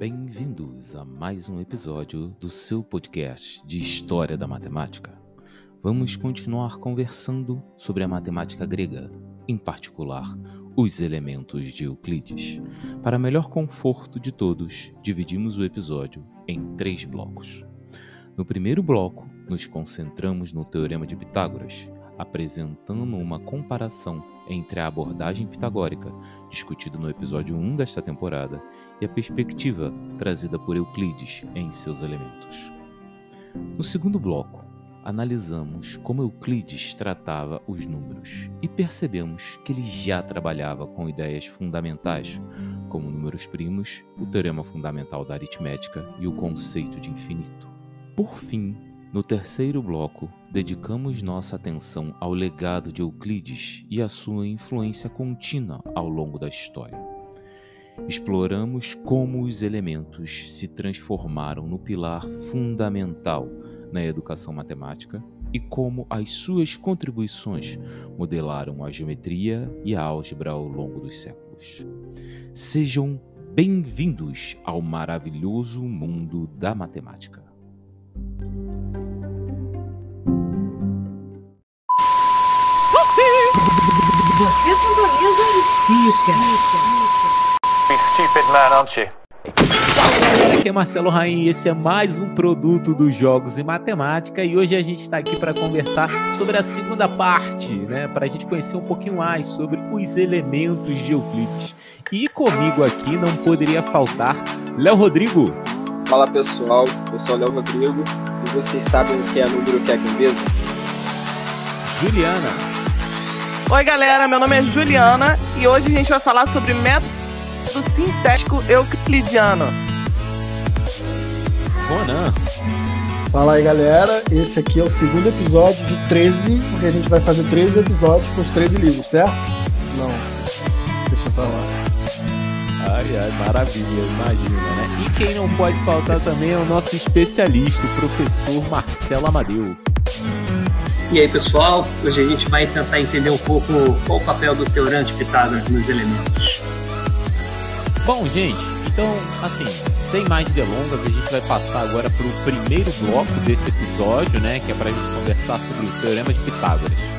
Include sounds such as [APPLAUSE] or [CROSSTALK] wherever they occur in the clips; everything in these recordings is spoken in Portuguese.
Bem-vindos a mais um episódio do seu podcast de História da Matemática. Vamos continuar conversando sobre a matemática grega, em particular os elementos de Euclides. Para melhor conforto de todos, dividimos o episódio em três blocos. No primeiro bloco, nos concentramos no Teorema de Pitágoras, apresentando uma comparação entre a abordagem pitagórica, discutida no episódio 1 desta temporada, e a perspectiva trazida por Euclides em seus elementos. No segundo bloco, analisamos como Euclides tratava os números e percebemos que ele já trabalhava com ideias fundamentais, como números primos, o teorema fundamental da aritmética e o conceito de infinito. Por fim, no terceiro bloco, dedicamos nossa atenção ao legado de Euclides e à sua influência contínua ao longo da história. Exploramos como os elementos se transformaram no pilar fundamental na educação matemática e como as suas contribuições modelaram a geometria e a álgebra ao longo dos séculos. Sejam bem-vindos ao maravilhoso mundo da matemática. Você sintoniza e fica. Stupid man, aren't you? Fala galera, aqui é Marcelo Rain e esse é mais um produto dos Jogos e Matemática e hoje a gente está aqui para conversar sobre a segunda parte, né, para a gente conhecer um pouquinho mais sobre os elementos de Euclides. E comigo aqui não poderia faltar Léo Rodrigo. Fala pessoal, eu sou o Léo Rodrigo e vocês sabem o que é número que é grandeza? Juliana. Oi, galera, meu nome é Juliana e hoje a gente vai falar sobre método sintético euclidiano. Ronan. Fala aí, galera. Esse aqui é o segundo episódio de 13, porque a gente vai fazer 13 episódios com os 13 livros, certo? Não. Deixa pra lá. Ai, ai, maravilha, imagina, né? E quem não pode faltar também é o nosso especialista, o professor Marcelo Amadeu. E aí, pessoal, hoje a gente vai tentar entender um pouco qual o papel do teorema de Pitágoras nos elementos. Bom, gente, então, assim, sem mais delongas, a gente vai passar agora para o primeiro bloco desse episódio, né? Que é para a gente conversar sobre o teorema de Pitágoras.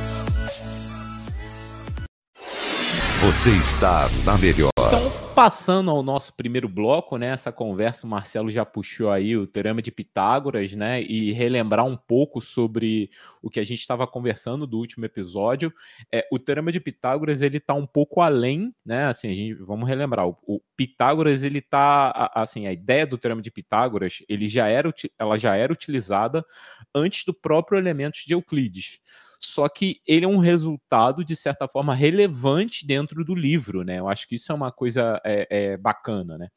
Você está na melhor. Então, passando ao nosso primeiro bloco, né? Essa conversa, o Marcelo já puxou aí o teorema de Pitágoras, né? E relembrar um pouco sobre o que a gente estava conversando do último episódio. É, o teorema de Pitágoras ele está um pouco além, né? Assim, a gente vamos relembrar. O, o Pitágoras ele está, assim, a ideia do teorema de Pitágoras ele já era, ela já era utilizada antes do próprio elemento de Euclides só que ele é um resultado, de certa forma, relevante dentro do livro, né? Eu acho que isso é uma coisa é, é, bacana, né?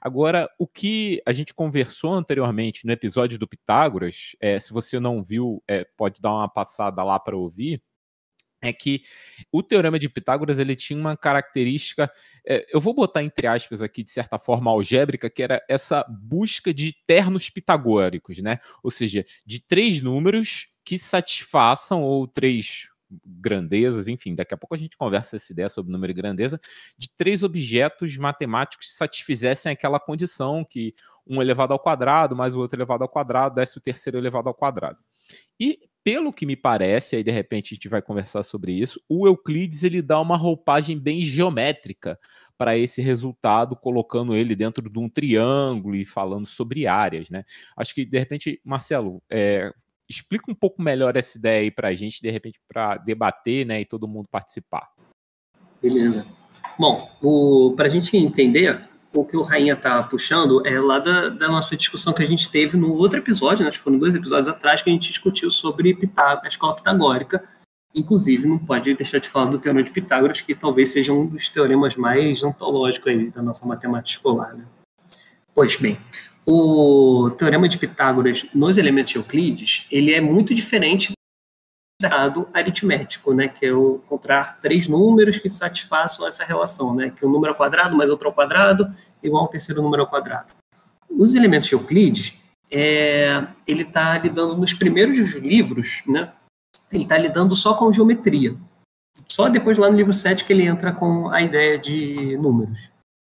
Agora, o que a gente conversou anteriormente no episódio do Pitágoras, é, se você não viu, é, pode dar uma passada lá para ouvir, é que o teorema de Pitágoras ele tinha uma característica, é, eu vou botar entre aspas aqui de certa forma algébrica, que era essa busca de ternos pitagóricos, né? Ou seja, de três números que satisfaçam ou três grandezas, enfim, daqui a pouco a gente conversa essa ideia sobre número e grandeza, de três objetos matemáticos que satisfizessem aquela condição que um elevado ao quadrado mais o outro elevado ao quadrado desse o terceiro elevado ao quadrado. E pelo que me parece, aí de repente a gente vai conversar sobre isso, o Euclides ele dá uma roupagem bem geométrica para esse resultado, colocando ele dentro de um triângulo e falando sobre áreas, né? Acho que de repente, Marcelo, é, explica um pouco melhor essa ideia aí para a gente, de repente, para debater né, e todo mundo participar. Beleza. Bom, para a gente entender, o que o Rainha está puxando é lá da, da, nossa discussão que a gente teve no outro episódio, né, acho que foram dois episódios atrás, que a gente discutiu sobre Pitá a escola pitagórica. Inclusive, não pode deixar de falar do teorema de Pitágoras, que talvez seja um dos teoremas mais ontológicos aí da nossa matemática escolar. Né? Pois bem, o teorema de Pitágoras nos elementos de Euclides, ele é muito diferente do dado aritmético, né, que é o encontrar três números que satisfaçam essa relação, né, que um número ao quadrado mais outro ao quadrado igual ao terceiro número ao quadrado. Os elementos de Euclides, é, ele está lidando nos primeiros livros, né, ele está lidando só com geometria. Só depois lá no livro 7 que ele entra com a ideia de números.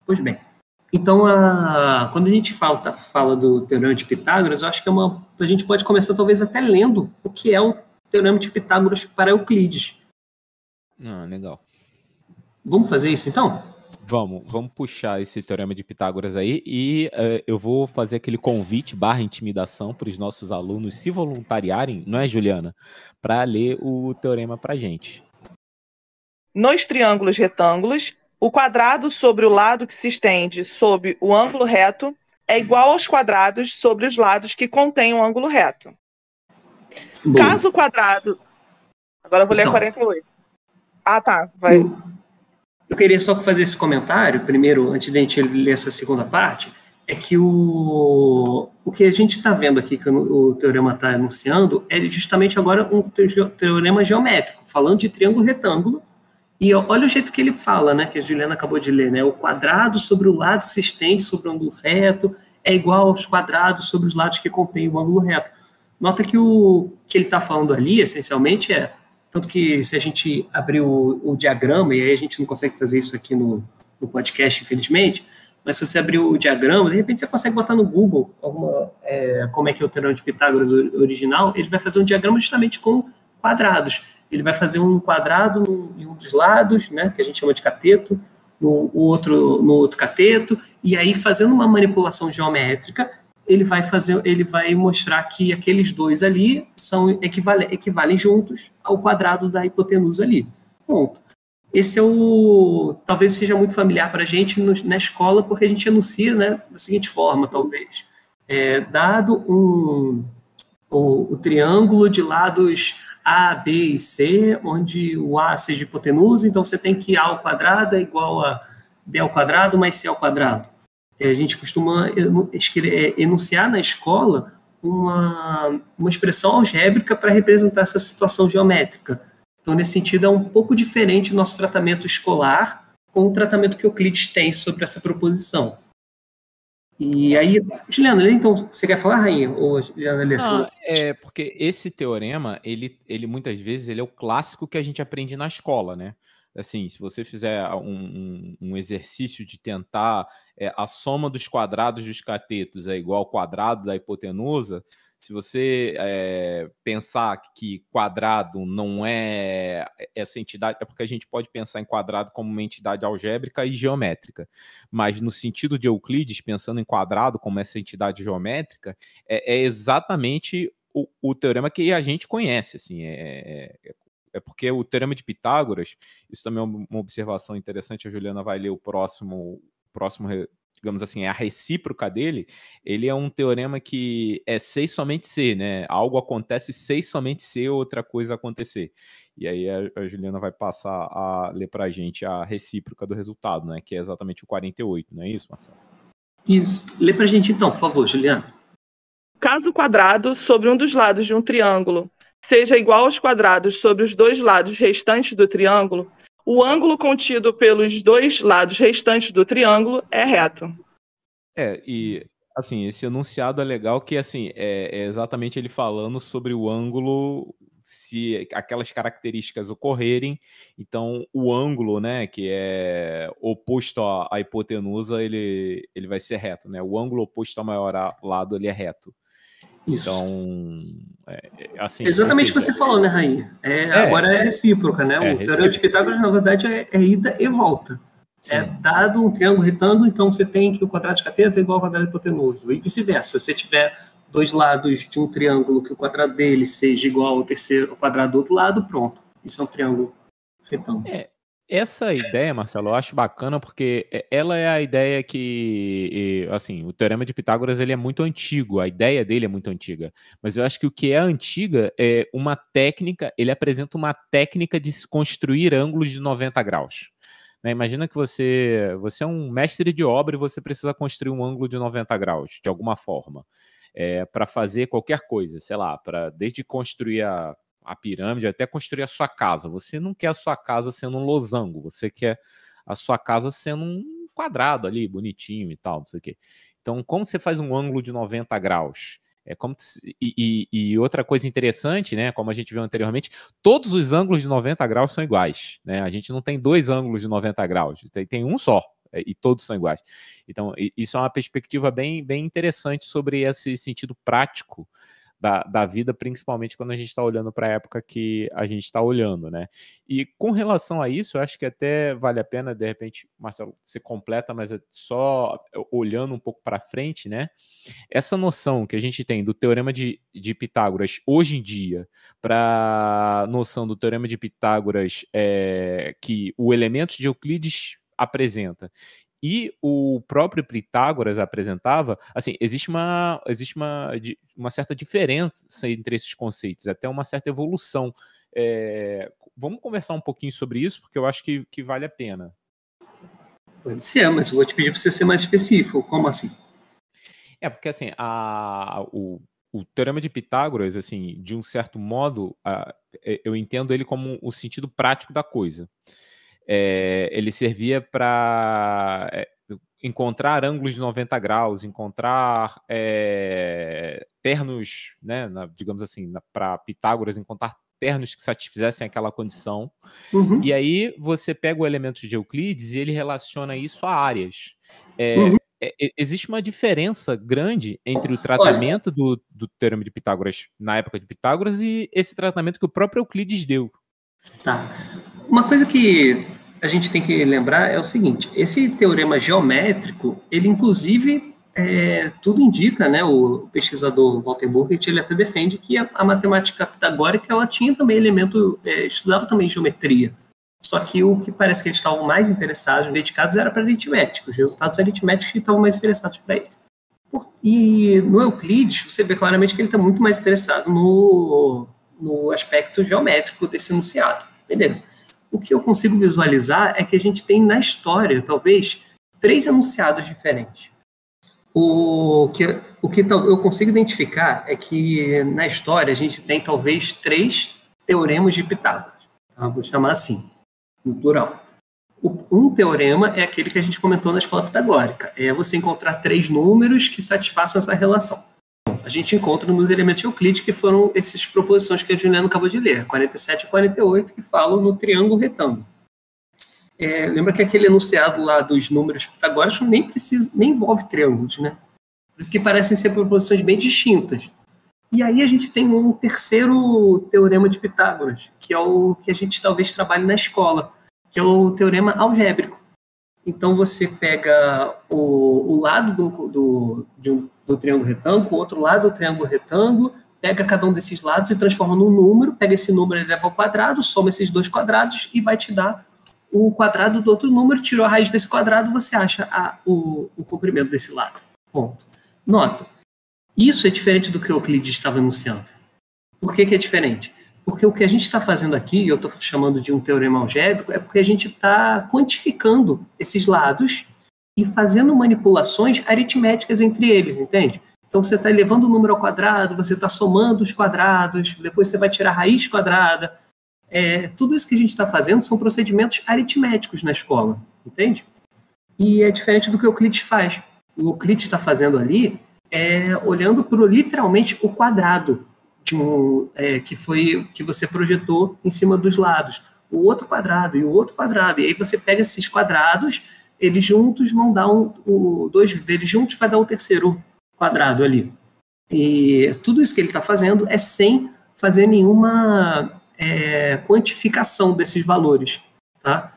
Pois bem, Então, a, quando a gente fala, tá, fala do Teorema de Pitágoras, eu acho que é uma, a gente pode começar talvez até lendo o que é o Teorema de Pitágoras para Euclides. Ah, legal. Vamos fazer isso então? Vamos, vamos puxar esse teorema de Pitágoras aí e uh, eu vou fazer aquele convite barra intimidação para os nossos alunos se voluntariarem, não é, Juliana? Para ler o teorema para gente. Nos triângulos retângulos, o quadrado sobre o lado que se estende sob o ângulo reto é igual aos quadrados sobre os lados que contêm o ângulo reto. Bom, Caso o quadrado. Agora eu vou ler Então. a 48. Ah, tá. Vai. eu, eu queria só fazer esse comentário, primeiro, antes de a gente ler essa segunda parte, é que o, o que a gente está vendo aqui, que o, o teorema está enunciando, é justamente agora um teo- teorema geométrico, falando de triângulo retângulo, e olha o jeito que ele fala, né, que a Juliana acabou de ler, né, o quadrado sobre o lado que se estende sobre o ângulo reto é igual aos quadrados sobre os lados que contêm o ângulo reto. Nota que o que ele está falando ali, essencialmente, é tanto que se a gente abrir o, o diagrama, e aí a gente não consegue fazer isso aqui no, no podcast, infelizmente, mas se você abrir o diagrama, de repente você consegue botar no Google alguma, é, como é que é o teorema de Pitágoras ori- original, ele vai fazer um diagrama justamente com quadrados. Ele vai fazer um quadrado em um dos lados, né, que a gente chama de cateto, no, outro, no outro cateto, e aí fazendo uma manipulação geométrica, ele vai fazer, ele vai mostrar que aqueles dois ali são equivale, equivalem juntos ao quadrado da hipotenusa ali. Ponto. Esse é o talvez seja muito familiar para a gente no- na escola, porque a gente enuncia, né, da seguinte forma, talvez, É, dado um o, o triângulo de lados A, B e C, onde o A seja hipotenusa, então você tem que A ao quadrado é igual a B ao quadrado mais C ao quadrado. É, A gente costuma é, enunciar na escola uma, uma expressão algébrica para representar essa situação geométrica. Então, nesse sentido, é um pouco diferente o nosso tratamento escolar com o tratamento que Euclides tem sobre essa proposição. E aí, Juliana, então, você quer falar, Rainha? Ou Juliana, Não, segunda? é porque esse teorema, ele, ele muitas vezes ele é o clássico que a gente aprende na escola, né? Assim, se você fizer um, um- um exercício de tentar é, a soma dos quadrados dos catetos é igual ao quadrado da hipotenusa, se você é, pensar que quadrado não é essa entidade, é porque a gente pode pensar em quadrado como uma entidade algébrica e geométrica, mas no sentido de Euclides, pensando em quadrado como essa entidade geométrica, é, é exatamente o, o teorema que a gente conhece, assim, é, é, é porque o teorema de Pitágoras, isso também é uma observação interessante, a Juliana vai ler o próximo, próximo digamos assim, é a recíproca dele, ele é um teorema que é e somente C, né? Algo acontece e somente C, outra coisa acontecer. E aí a, a Juliana vai passar a ler pra gente a recíproca do resultado, né? Que é exatamente o 48, não é isso, Marcelo? Isso. Lê pra gente então, por favor, Juliana. Caso o quadrado sobre um dos lados de um triângulo seja igual aos quadrados sobre os dois lados restantes do triângulo, o ângulo contido pelos dois lados restantes do triângulo é reto. É, e assim, esse enunciado é legal que assim, é, é exatamente ele falando sobre o ângulo se aquelas características ocorrerem, então o ângulo, né, que é oposto à, hipotenusa, ele, ele vai ser reto, né? O ângulo oposto ao maior lado, ele é reto. Isso. Então, é, é, assim, Exatamente o que você falou, né, Rainha? É, É. agora é recíproca, né? É o teorema de Pitágoras, na verdade, é, é ida e volta. É sim. dado um triângulo retângulo, então você tem que o quadrado de catetos é igual ao quadrado hipotenuso. E vice-versa. Se você tiver dois lados de um triângulo que o quadrado dele seja igual ao terceiro ao quadrado do outro lado, pronto. Isso é um triângulo retângulo. Essa ideia, Marcelo, eu acho bacana porque é- ela é a ideia que, assim, o teorema de Pitágoras ele é muito antigo, a ideia dele é muito antiga, mas eu acho que o que é antiga é uma técnica, ele apresenta uma técnica de se construir ângulos de 90 graus. né? Imagina que você, você é um mestre de obra e você precisa construir um ângulo de 90 graus, de alguma forma, para fazer qualquer coisa, sei lá, para desde construir a, a pirâmide até construir a sua casa. Você não quer a sua casa sendo um losango, você quer a sua casa sendo um quadrado ali, bonitinho e tal, não sei o quê. Então, como você faz um ângulo de 90 graus? É como e, e- e outra coisa interessante, né? Como a gente viu anteriormente, todos os ângulos de 90 graus são iguais, né? A gente não tem dois ângulos de 90 graus, tem, tem um só. é, e todos são iguais. Então, isso é uma perspectiva bem, bem interessante sobre esse sentido prático da, da vida, principalmente quando a gente está olhando para a época que a gente está olhando, né? E com relação a isso, eu acho que até vale a pena, de repente, Marcelo, se completa, mas é só olhando um pouco para frente, né? Essa noção que a gente tem do teorema de, de Pitágoras hoje em dia, para a noção do teorema de Pitágoras é, que o elemento de Euclides apresenta e o próprio Pitágoras apresentava, assim, existe uma, existe uma, uma certa diferença entre esses conceitos, até uma certa evolução. É, vamos conversar um pouquinho sobre isso, porque eu acho que, que vale a pena. Pode ser, mas eu vou te pedir para você ser mais específico. Como assim? É, porque assim, a, o, o Teorema de Pitágoras, assim, de um certo modo, a, eu entendo ele como o sentido prático da coisa é, ele servia para é, encontrar ângulos de 90 graus, encontrar é, ternos, né, na, digamos assim, para Pitágoras, encontrar ternos que satisfizessem aquela condição. Uhum. E aí você pega o elemento de Euclides e ele relaciona isso a áreas. É, uhum. é, existe uma diferença grande entre o tratamento do, do teorema de Pitágoras na época de Pitágoras e esse tratamento que o próprio Euclides deu. Tá. Uma coisa que a gente tem que lembrar é o seguinte: esse teorema geométrico, ele inclusive é, tudo indica, né? O pesquisador Walter Burkert ele até defende que a, a matemática pitagórica ela tinha também elemento, é, estudava também geometria. Só que o que parece que eles estavam mais interessados, dedicados, era para aritmética. Os resultados aritméticos que estavam mais interessados para eles. E no Euclides, você vê claramente que ele está muito mais interessado no, no aspecto geométrico desse enunciado. Beleza o que eu consigo visualizar é que a gente tem na história, talvez, três enunciados diferentes. O que, o que eu consigo identificar é que na história a gente tem talvez três teoremas de Pitágoras. Tá? Vou chamar assim, no plural. Um teorema é aquele que a gente comentou na escola pitagórica. É você encontrar três números que satisfaçam essa relação a gente encontra nos elementos de Euclides, que foram essas proposições que a Juliana acabou de ler, 47 e 48, que falam no triângulo retângulo. É, lembra que aquele enunciado lá dos números pitagóricos nem precisa, nem envolve triângulos, né? Por isso que parecem ser proposições bem distintas. E aí a gente tem um terceiro teorema de Pitágoras, que é o que a gente talvez trabalhe na escola, que é o teorema algébrico. Então você pega o, o lado do, do, de um do triângulo retângulo, o outro lado do triângulo retângulo, pega cada um desses lados e transforma num número, pega esse número e leva ao quadrado, soma esses dois quadrados e vai te dar o quadrado do outro número, tirou a raiz desse quadrado, você acha a, o, o comprimento desse lado. Ponto. Nota, isso é diferente do que Euclides estava enunciando. Por que, que é diferente? Porque o que a gente está fazendo aqui, eu estou chamando de um teorema algébrico, é porque a gente está quantificando esses lados e fazendo manipulações aritméticas entre eles, entende? Então você está elevando o número ao quadrado, você está somando os quadrados, depois você vai tirar a raiz quadrada. É, tudo isso que a gente está fazendo são procedimentos aritméticos na escola, entende? E é diferente do que o Euclides faz. O Euclides está fazendo ali é olhando para literalmente o quadrado um, é, que foi que você projetou em cima dos lados, o outro quadrado e o outro quadrado. E aí você pega esses quadrados eles juntos vão dar um, o, dois deles juntos vai dar o terceiro quadrado ali. E tudo isso que ele está fazendo é sem fazer nenhuma é, quantificação desses valores, tá?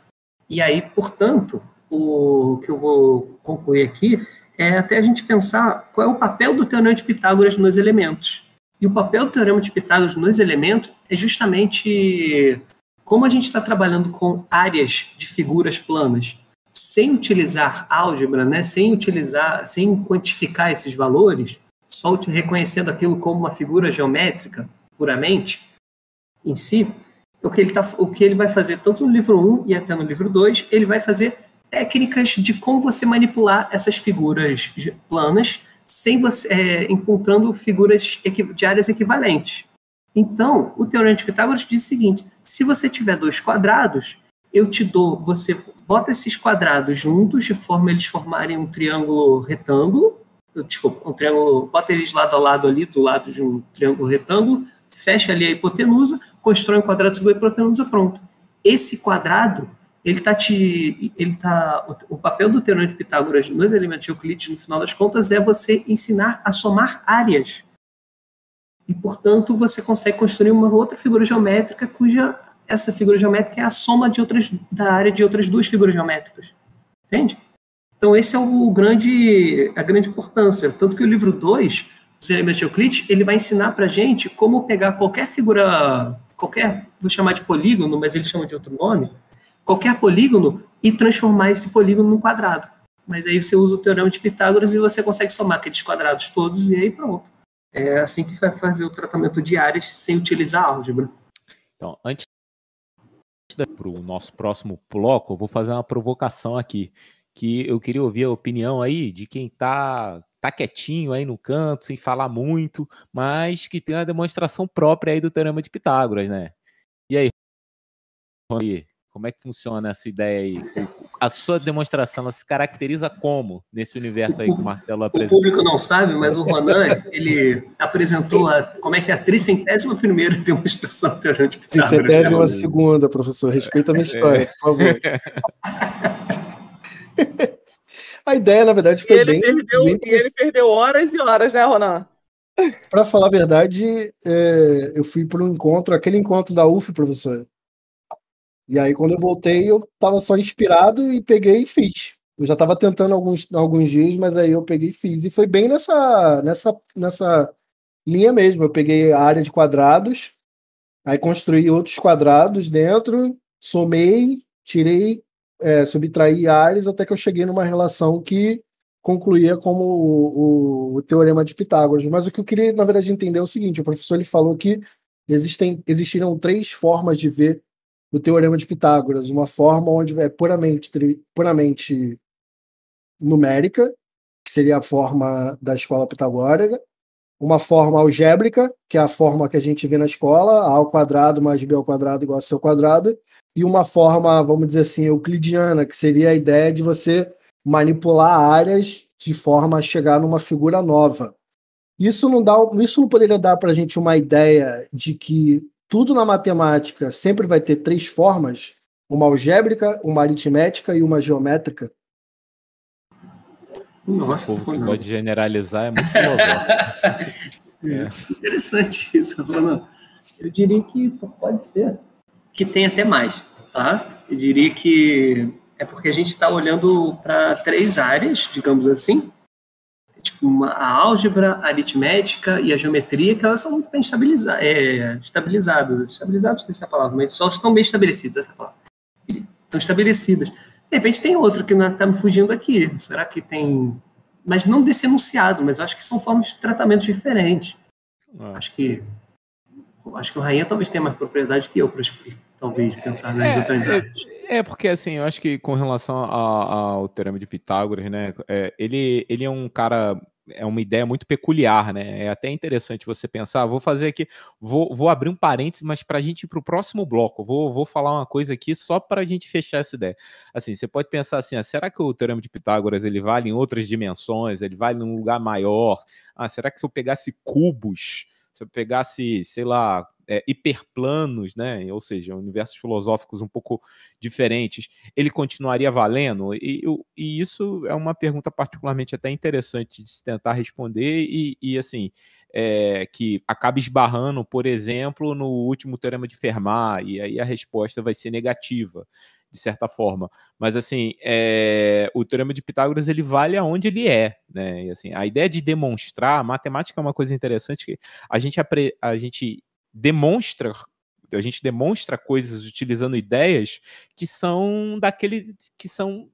E aí, portanto, o que eu vou concluir aqui é até a gente pensar qual é o papel do teorema de Pitágoras nos elementos. E o papel do teorema de Pitágoras nos elementos é justamente como a gente está trabalhando com áreas de figuras planas sem utilizar álgebra, né, sem utilizar, sem quantificar esses valores, só reconhecendo aquilo como uma figura geométrica puramente em si, o que ele, tá, o que ele vai fazer tanto no livro 1 e até no livro 2, ele vai fazer técnicas de como você manipular essas figuras planas sem você é, encontrando figuras de áreas equivalentes. Então, o teorema de Pitágoras diz o seguinte: se você tiver dois quadrados, eu te dou, você bota esses quadrados juntos de forma eles formarem um triângulo retângulo, desculpa, um triângulo, bota eles lado a lado ali, do lado de um triângulo retângulo, fecha ali a hipotenusa, constrói um quadrado sobre a hipotenusa, pronto. Esse quadrado ele tá te, ele tá, o, o papel do teorema de Pitágoras nos elementos de Euclides, no final das contas, é você ensinar a somar áreas. E, portanto, você consegue construir uma outra figura geométrica cuja essa figura geométrica é a soma de outras da área de outras duas figuras geométricas. Entende? Então, esse é o grande a grande importância, tanto que o livro 2 dos elementos de Euclides, ele vai ensinar para gente como pegar qualquer figura, qualquer, vou chamar de polígono, mas ele chama de outro nome, qualquer polígono e transformar esse polígono num quadrado. Mas aí você usa o teorema de Pitágoras e você consegue somar aqueles quadrados todos e aí pronto. É assim que vai fazer o tratamento de áreas sem utilizar álgebra. Então, antes para o nosso próximo bloco, eu vou fazer uma provocação aqui, que eu queria ouvir a opinião aí de quem está tá quietinho aí no canto, sem falar muito, mas que tem uma demonstração própria aí do Teorema de Pitágoras, né? E aí, como é que funciona essa ideia aí? A sua demonstração, ela se caracteriza como nesse universo aí que o Marcelo apresentou? O público não sabe, mas o Ronan, ele apresentou a, como é que é a tricentésima primeira demonstração do Teorema de Pitágoras. Tricentésima segunda, professor. Respeita a minha história, por favor. [LAUGHS] A ideia, na verdade, foi E ele, bem. perdeu, bem e ele perdeu horas e horas, né, Ronan? Para falar a verdade, é, eu fui para um encontro, aquele encontro da UF, professor. E aí, quando eu voltei, eu estava só inspirado e peguei e fiz. Eu já estava tentando alguns, alguns dias, mas aí eu peguei e fiz. E foi bem nessa, nessa, nessa linha mesmo. Eu peguei a área de quadrados, aí construí outros quadrados dentro, somei, tirei, é, subtraí áreas, até que eu cheguei numa relação que concluía como o, o, o teorema de Pitágoras. Mas o que eu queria, na verdade, entender é o seguinte: o professor ele falou que existem, existiram três formas de ver o teorema de Pitágoras. Uma forma onde é puramente, puramente numérica, que seria a forma da escola pitagórica. Uma forma algébrica, que é a forma que a gente vê na escola, A ao quadrado mais B ao quadrado igual a C ao quadrado. E uma forma, vamos dizer assim, euclidiana, que seria a ideia de você manipular áreas de forma a chegar numa figura nova. Isso não dá, isso não poderia dar para a gente uma ideia de que tudo na matemática sempre vai ter três formas: uma algébrica, uma aritmética e uma geométrica. Nossa, O povo que Ronan. gosta de generalizar é muito filosófico. [LAUGHS] É. Interessante isso, Ronan. Eu diria que pode ser. Que tem até mais, tá? Eu diria que é porque a gente está olhando para três áreas, digamos assim, tipo uma, a álgebra, a aritmética e a geometria, que elas são muito bem estabiliza é, estabilizadas. Estabilizadas, se é palavra, mas só estão bem estabelecidas, essa é palavra. Estão estabelecidas. De repente tem outro que está me fugindo aqui. Será que tem. Mas não desse enunciado, mas acho que são formas de tratamento diferentes. Ah. Acho que. Acho que o Rainha talvez tenha mais propriedade que eu para talvez pensar nas É, outras é, áreas. É, porque assim, eu acho que com relação a- ao Teorema de Pitágoras, né, é, ele, ele é um cara, é uma ideia muito peculiar, né, é até interessante você pensar, vou fazer aqui, vou, vou abrir um parênteses, mas para a gente ir para o próximo bloco, vou, vou falar uma coisa aqui só para a gente fechar essa ideia. Assim, você pode pensar assim, ah, será que o Teorema de Pitágoras, ele vale em outras dimensões, ele vale num lugar maior? Ah, será que se eu pegasse cubos, se eu pegasse, sei lá, é, hiperplanos, né, ou seja, universos filosóficos um pouco diferentes, ele continuaria valendo? E, e isso é uma pergunta particularmente até interessante de se tentar responder e, e, assim, é, que acaba esbarrando, por exemplo, no último teorema de Fermat, e aí a resposta vai ser negativa, de certa forma. Mas, assim, é, o teorema de Pitágoras, ele vale aonde ele é, né? E, assim, a ideia de demonstrar, a matemática é uma coisa interessante que a gente, apre- a gente demonstra a gente demonstra coisas utilizando ideias que são daquele que são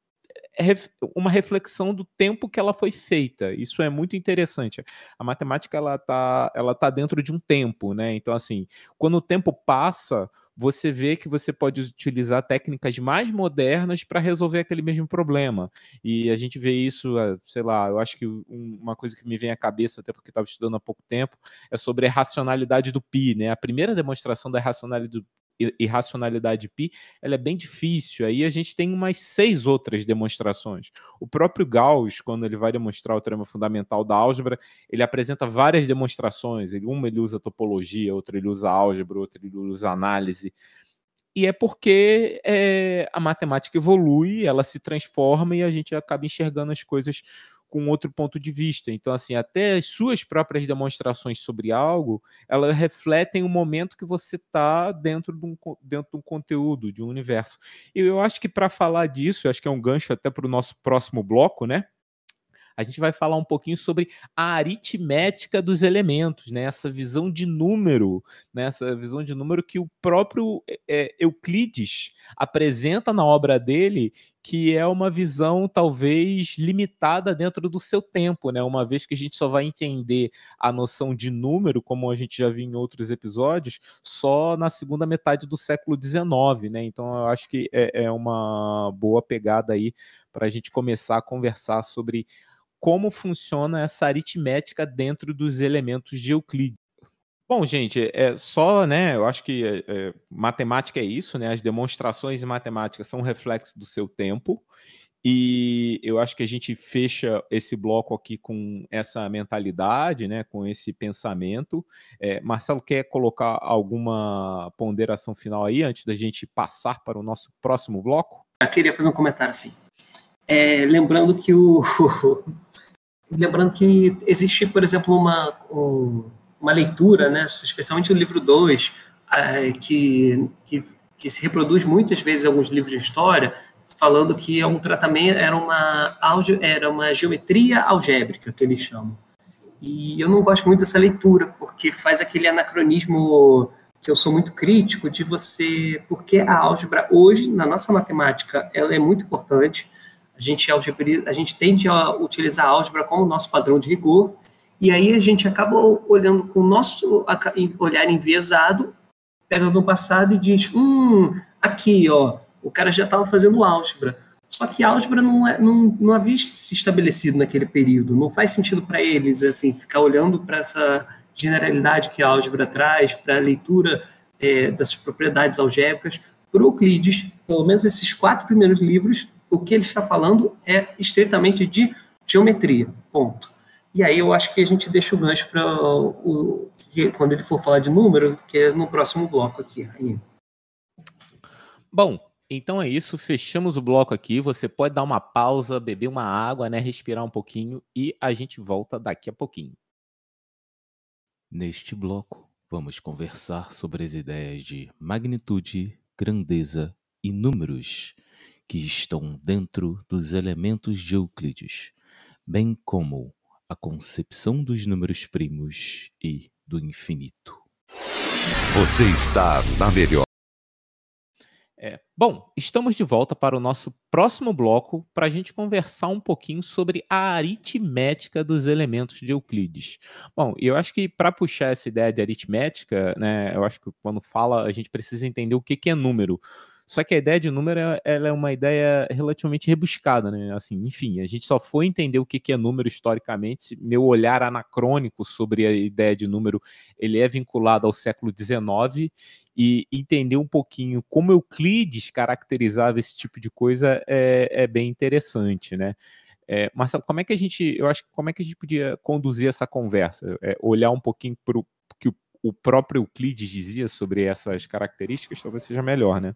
uma reflexão do tempo que ela foi feita. Isso é muito interessante. A matemática ela tá, ela tá dentro de um tempo, né? Então assim, quando o tempo passa, você vê que você pode utilizar técnicas mais modernas para resolver aquele mesmo problema. E a gente vê isso, eh, sei lá, eu acho que um- uma coisa que me vem à cabeça, até porque estava estudando há pouco tempo, é sobre a racionalidade do pi, né? A primeira demonstração da racionalidade do irracionalidade de pi, ela é bem difícil. Aí a gente tem umas seis outras demonstrações. O próprio Gauss, quando ele vai demonstrar o teorema fundamental da álgebra, ele apresenta várias demonstrações. Ele, uma ele usa topologia, outra ele usa álgebra, outra ele usa análise. e é porque é, a matemática evolui, ela se transforma e a gente acaba enxergando as coisas com outro ponto de vista. Então, assim, até as suas próprias demonstrações sobre algo, elas refletem o momento que você está dentro, de um, dentro de um conteúdo, de um universo. E eu acho que para falar disso, acho que é um gancho até para o nosso próximo bloco, né? A gente vai falar um pouquinho sobre a aritmética dos elementos, né? Essa visão de número, né? Essa visão de número que o próprio é, Euclides apresenta na obra dele, que é uma visão talvez limitada dentro do seu tempo, né? Uma vez que a gente só vai entender a noção de número, como a gente já viu em outros episódios, só na segunda metade do século XIX, né? Então eu acho que é, é uma boa pegada aí para a gente começar a conversar sobre como funciona essa aritmética dentro dos elementos de Euclides. Bom, gente, é só, né? Eu acho que é, é, matemática é isso, né? As demonstrações em matemática são reflexo do seu tempo. E eu acho que a gente fecha esse bloco aqui com essa mentalidade, né? Com esse pensamento. É, Marcelo quer colocar alguma ponderação final aí antes da gente passar para o nosso próximo bloco? Eu queria fazer um comentário assim. É, lembrando que o [LAUGHS] lembrando que existe, por exemplo, uma, um, uma leitura, né, especialmente o livro 2, é, que, que, que, se reproduz muitas vezes em alguns livros de história, falando que é um tratamento, era uma, era uma geometria algébrica, que eles chamam. E eu não gosto muito dessa leitura, porque faz aquele anacronismo que eu sou muito crítico de você, porque a álgebra hoje, na nossa matemática, ela é muito importante, a gente, a gente tende a utilizar a álgebra como nosso padrão de rigor, e aí a gente acaba olhando com o nosso olhar enviesado, pega no passado e diz, hum, aqui, ó, o cara já estava fazendo álgebra. Só que álgebra não, é, não, não havia se estabelecido naquele período. Não faz sentido para eles, assim, ficar olhando para essa generalidade que a álgebra traz, para a leitura é, das propriedades algébricas. Para Euclides, pelo menos esses quatro primeiros livros o que ele está falando é estritamente de geometria, ponto. E aí eu acho que a gente deixa o gancho para o quando ele for falar de número, que é no próximo bloco aqui. Bom, então é isso, fechamos o bloco aqui. Você pode dar uma pausa, beber uma água, né, respirar um pouquinho e a gente volta daqui a pouquinho. Neste bloco, vamos conversar sobre as ideias de magnitude, grandeza e números que estão dentro dos elementos de Euclides, bem como a concepção dos números primos e do infinito. Você está na melhor. É, bom, estamos de volta para o nosso próximo bloco para a gente conversar um pouquinho sobre a aritmética dos elementos de Euclides. Bom, eu acho que para puxar essa ideia de aritmética, né, eu acho que quando fala a gente precisa entender o que, que é número. Só que a ideia de número ela é uma ideia relativamente rebuscada, né? Assim, enfim, a gente só foi entender o que é número historicamente. Meu olhar anacrônico sobre a ideia de número ele é vinculado ao século XIX e entender um pouquinho como Euclides caracterizava esse tipo de coisa é, é bem interessante, né? É, Marcelo, como é que a gente, eu acho, como é que a gente podia conduzir essa conversa? É, olhar um pouquinho para o que o, próprio Euclides dizia sobre essas características, talvez seja melhor, né?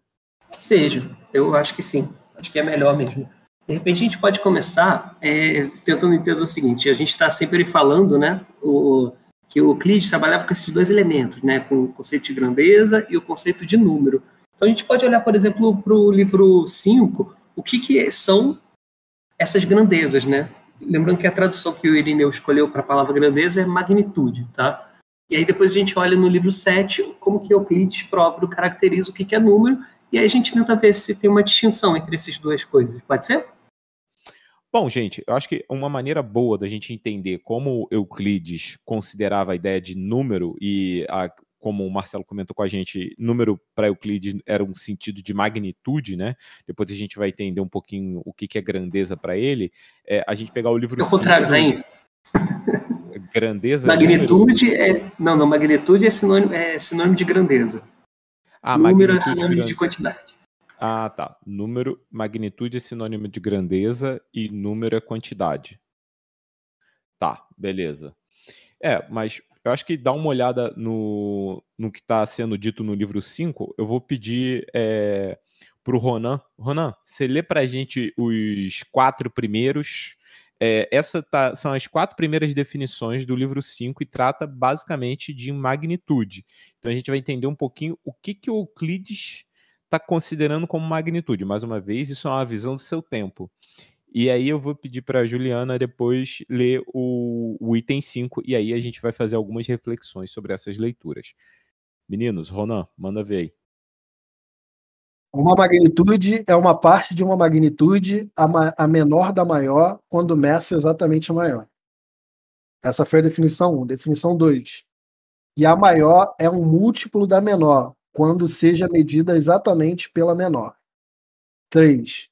Seja, eu acho que sim. Acho que é melhor mesmo. De repente a gente pode começar é, tentando entender o seguinte: a gente está sempre falando, né, o, que o Euclides trabalhava com esses dois elementos, né, com o conceito de grandeza e o conceito de número. Então a gente pode olhar, por exemplo, para o livro 5, o que, que são essas grandezas, né? Lembrando que a tradução que o Irineu escolheu para a palavra grandeza é magnitude, tá? E aí depois a gente olha no livro 7 como que Euclides próprio caracteriza o que, que é número e aí a gente tenta ver se tem uma distinção entre essas duas coisas. Pode ser? Bom, gente, eu acho que uma maneira boa da gente entender como Euclides considerava a ideia de número e a, como o Marcelo comentou com a gente, número para Euclides era um sentido de magnitude, né? Depois a gente vai entender um pouquinho o que, que é grandeza para ele. É, a gente pegar o livro. É o contrário, né? Grandeza. Magnitude é. Não, não, magnitude é sinônimo, é sinônimo de grandeza. Ah, Número é sinônimo de quantidade. Ah, tá. Número, magnitude é sinônimo de grandeza e número é quantidade. Tá, beleza. É, mas eu acho que dá uma olhada no, no que está sendo dito no livro 5. Eu vou pedir é, para o Ronan. Ronan, você lê para a gente os quatro primeiros. É, tá, são as quatro primeiras definições do livro 5 e trata basicamente de magnitude. Então a gente vai entender um pouquinho o que, que Euclides está considerando como magnitude. Mais uma vez, isso é uma visão do seu tempo. E aí eu vou pedir para a Juliana depois ler o, o item 5 e aí a gente vai fazer algumas reflexões sobre essas leituras. Meninos, Ronan, manda ver aí. Uma magnitude é uma parte de uma magnitude a, ma a menor da maior quando meça exatamente a maior. Essa foi a definição 1. Um. Definição 2. E a maior é um múltiplo da menor, quando seja medida exatamente pela menor. 3.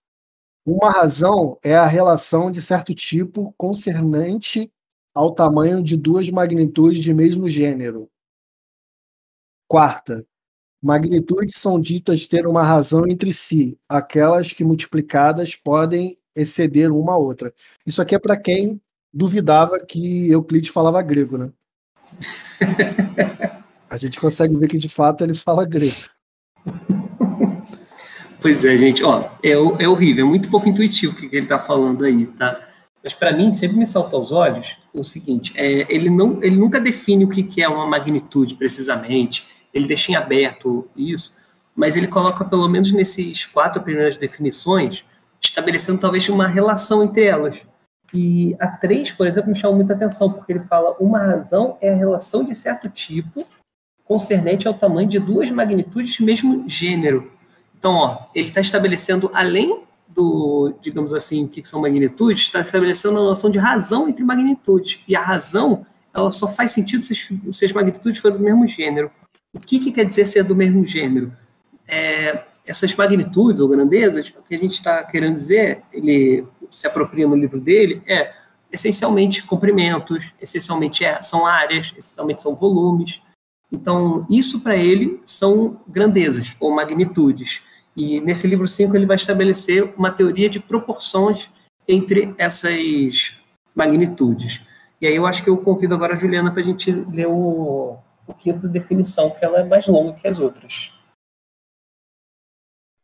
Uma razão é a relação de certo tipo concernente ao tamanho de duas magnitudes de mesmo gênero. Quarta, magnitudes são ditas ter uma razão entre si, aquelas que multiplicadas podem exceder uma a outra. Isso aqui é para quem duvidava que Euclides falava grego, né? A gente consegue ver que de fato ele fala grego. Pois é, gente, ó, é, é horrível, é muito pouco intuitivo o que, ele está falando aí, tá? Mas para mim sempre me salta aos olhos o seguinte: é, ele, não, ele nunca define o que é uma magnitude precisamente, ele deixa em aberto isso, mas ele coloca pelo menos nesses quatro primeiras definições, estabelecendo talvez uma relação entre elas. E a três, por exemplo, me chama muita atenção, porque ele fala uma razão é a relação de certo tipo concernente ao tamanho de duas magnitudes de mesmo gênero. Então, ó, ele está estabelecendo, além do, digamos assim, o que são magnitudes, está estabelecendo a noção de razão entre magnitudes. E a razão, ela só faz sentido se, se as magnitudes forem do mesmo gênero. O que, que quer dizer ser do mesmo gênero? É, essas magnitudes ou grandezas, o que a gente está querendo dizer, ele se apropria no livro dele, é essencialmente comprimentos, essencialmente é, são áreas, essencialmente são volumes. Então, isso para ele são grandezas ou magnitudes. E nesse livro 5 ele vai estabelecer uma teoria de proporções entre essas magnitudes. E aí eu acho que eu convido agora a Juliana para a gente ler o, o quinto definição, que ela é mais longa que as outras.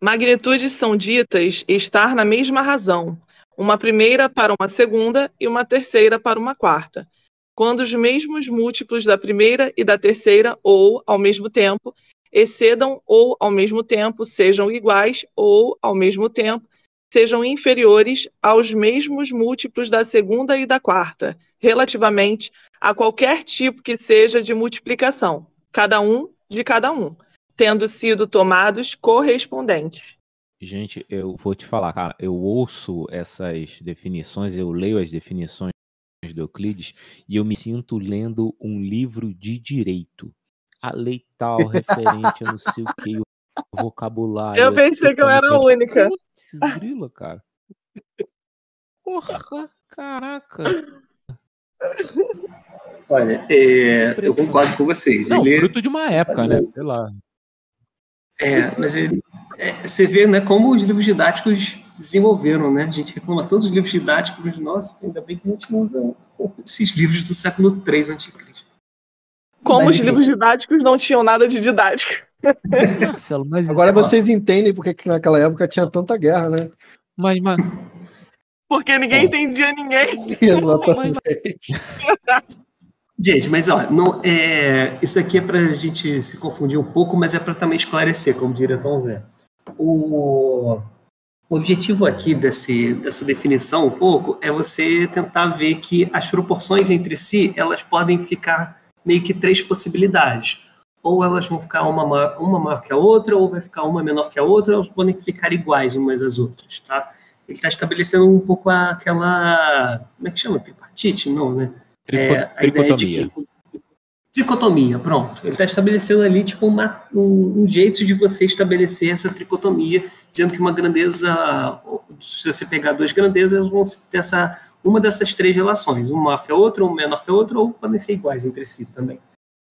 Magnitudes são ditas estar na mesma razão, uma primeira para uma segunda e uma terceira para uma quarta, quando os mesmos múltiplos da primeira e da terceira, ou ao mesmo tempo, excedam ou ao mesmo tempo sejam iguais ou ao mesmo tempo sejam inferiores aos mesmos múltiplos da segunda e da quarta, relativamente a qualquer tipo que seja de multiplicação, cada um de cada um, tendo sido tomados correspondentes. Gente, eu vou te falar, cara, eu ouço essas definições, eu leio as definições do Euclides e eu me sinto lendo um livro de direito a lei tal, [LAUGHS] referente a não sei o que, o vocabulário. Eu pensei que eu era a única. Putz, grila, cara. Porra, caraca. Olha, é, eu concordo com vocês. Não, ele... fruto de uma época, né? Sei lá. É, mas ele, é, você vê né, como os livros didáticos desenvolveram, né? A gente reclama todos os livros didáticos, mas nossa, ainda bem que a gente não usa esses livros do século III a.C. Como mas, os livros didáticos não tinham nada de didático. [LAUGHS] Marcelo, mas Agora vocês entendem porque que naquela época tinha tanta guerra, né? Mas, mas... Porque ninguém entendia ninguém. [LAUGHS] Exatamente. Gente, mas ó, não, é, isso aqui é para a gente se confundir um pouco, mas é para também esclarecer, como diria Tom Zé. O, o objetivo aqui desse, dessa definição um pouco é você tentar ver que as proporções entre si elas podem ficar meio que três possibilidades. Ou elas vão ficar uma maior, uma maior que a outra, ou vai ficar uma menor que a outra, ou podem ficar iguais umas às outras, tá? Ele está estabelecendo um pouco aquela, como é que chama? Tripartite? Não, né? Trico, é, a ideia de que, tricotomia, pronto. Ele está estabelecendo ali tipo uma, um, um, jeito de você estabelecer essa tricotomia, dizendo que uma grandeza, se você pegar duas grandezas, vão ter essa uma dessas três relações, uma maior que a outra, uma menor que a outra, ou podem ser iguais entre si também.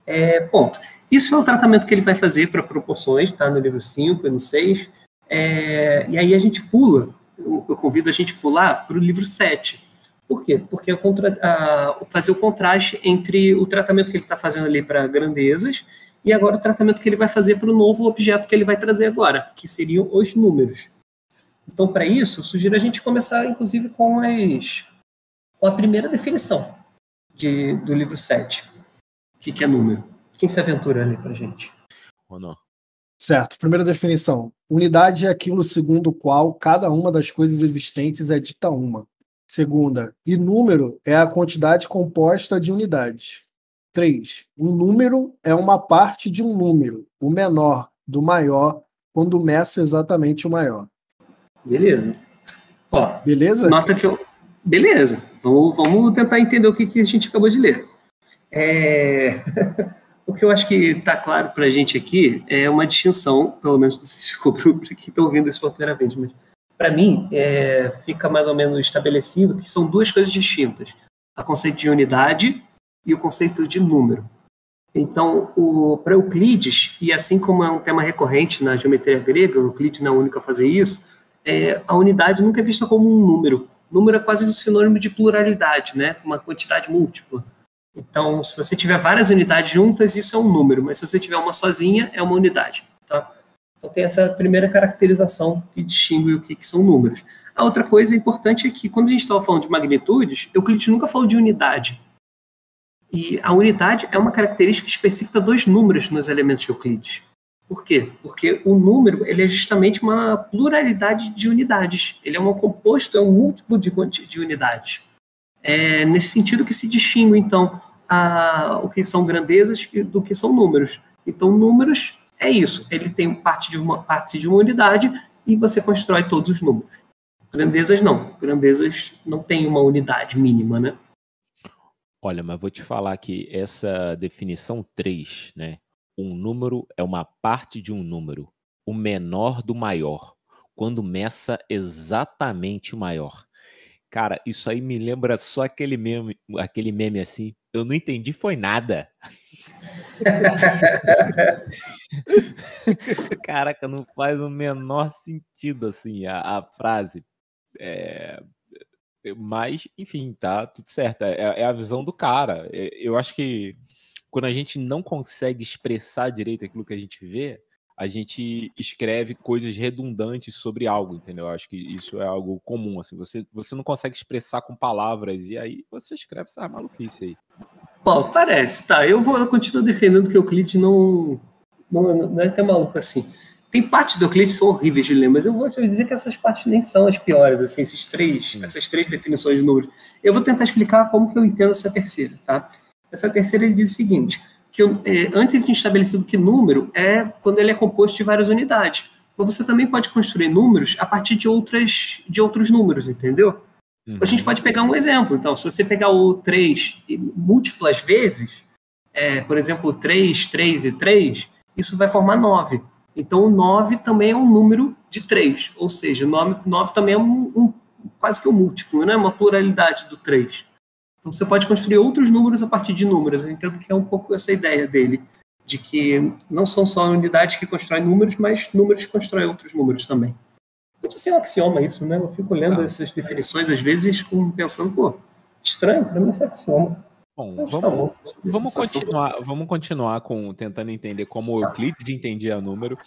É, ponto. Isso é o tratamento que ele vai fazer para proporções, tá? No livro 5 e no 6. É, e aí a gente pula, eu, eu convido a gente a pular para o livro 7, Por quê? Porque contra, a, fazer o contraste entre o tratamento que ele está fazendo ali para grandezas e agora o tratamento que ele vai fazer para o novo objeto que ele vai trazer agora, que seriam os números. Então, para isso, eu sugiro a gente começar, inclusive, com, as, com a primeira definição de, do livro 7. O que, que é número? Quem se aventura ali para gente? Ou não? Certo. Primeira definição. Unidade é aquilo segundo o qual cada uma das coisas existentes é dita uma. Segunda, e número é a quantidade composta de unidades. Três, um número é uma parte de um número, o menor do maior, quando meça exatamente o maior. Beleza. Ó, Beleza? nota que eu. Beleza. Vamos, vamos tentar entender o que, que a gente acabou de ler. É... [LAUGHS] o que eu acho que está claro para a gente aqui é uma distinção, pelo menos se ficou [LAUGHS] para quem está ouvindo isso pela primeira vez, mas para mim é, fica mais ou menos estabelecido que são duas coisas distintas: o conceito de unidade e o conceito de número. Então, para Euclides, e assim como é um tema recorrente na geometria grega, Euclides não é o único a fazer isso, é, a unidade nunca é vista como um número. Número é quase um sinônimo de pluralidade, né? uma quantidade múltipla. Então, se você tiver várias unidades juntas, isso é um número, mas se você tiver uma sozinha, é uma unidade. Tá? Então, tem essa primeira caracterização que distingue o que, que são números. A outra coisa importante é que, quando a gente estava falando de magnitudes, Euclides nunca falou de unidade. E a unidade é uma característica específica dos números nos elementos de Euclides. Por quê? Porque o número ele é justamente uma pluralidade de unidades. Ele é um composto, é um múltiplo de, de unidades. É nesse sentido que se distingue, então, a, o que são grandezas do que são números. Então, números é isso. Ele tem parte de uma parte de uma unidade e você constrói todos os números. Grandezas não. Grandezas não tem uma unidade mínima, né? Olha, mas vou te falar que essa definição 3, né? Um número é uma parte de um número, o menor do maior, quando meça exatamente o maior. Cara, isso aí me lembra só aquele meme, aquele meme assim. Eu não entendi, foi nada. [LAUGHS] Caraca, não faz o menor sentido assim a, a frase. É, mas, enfim, tá tudo certo. É, é, a visão do cara. É, eu acho que quando a gente não consegue expressar direito aquilo que a gente vê, a gente escreve coisas redundantes sobre algo, entendeu? Eu acho que isso é algo comum, assim. Você, você não consegue expressar com palavras e aí você escreve essa maluquice aí. Bom, parece, tá. Eu vou eu continuo defendendo que o Euclides não, não, não é tão maluco assim. Tem partes do Euclides que são horríveis de ler, mas eu vou te dizer que essas partes nem são as piores, assim, esses três, essas três definições de números. Eu vou tentar explicar como que eu entendo essa terceira, tá? Essa terceira ele diz o seguinte: que é, antes ele tinha estabelecido que número é quando ele é composto de várias unidades. Mas você também pode construir números a partir de, outras, de outros números, entendeu? Uhum. A gente pode pegar um exemplo. Então, se você pegar o 3 múltiplas vezes, é, por exemplo, 3, 3 e 3, isso vai formar 9. Então, o 9 também é um número de 3, ou seja, 9, 9 também é um, um, quase que um múltiplo, né? uma pluralidade do 3. Então você pode construir outros números a partir de números. Eu entendo que é um pouco essa ideia dele, de que não são só unidades que constroem números, mas números que constroem outros números também. Pode ser um axioma isso, né? Eu fico olhando ah, essas definições às vezes pensando, pô, estranho, para mim isso é axioma. Bom, vamos, vamos continuar, vamos continuar com tentando entender como o Euclides entendia número.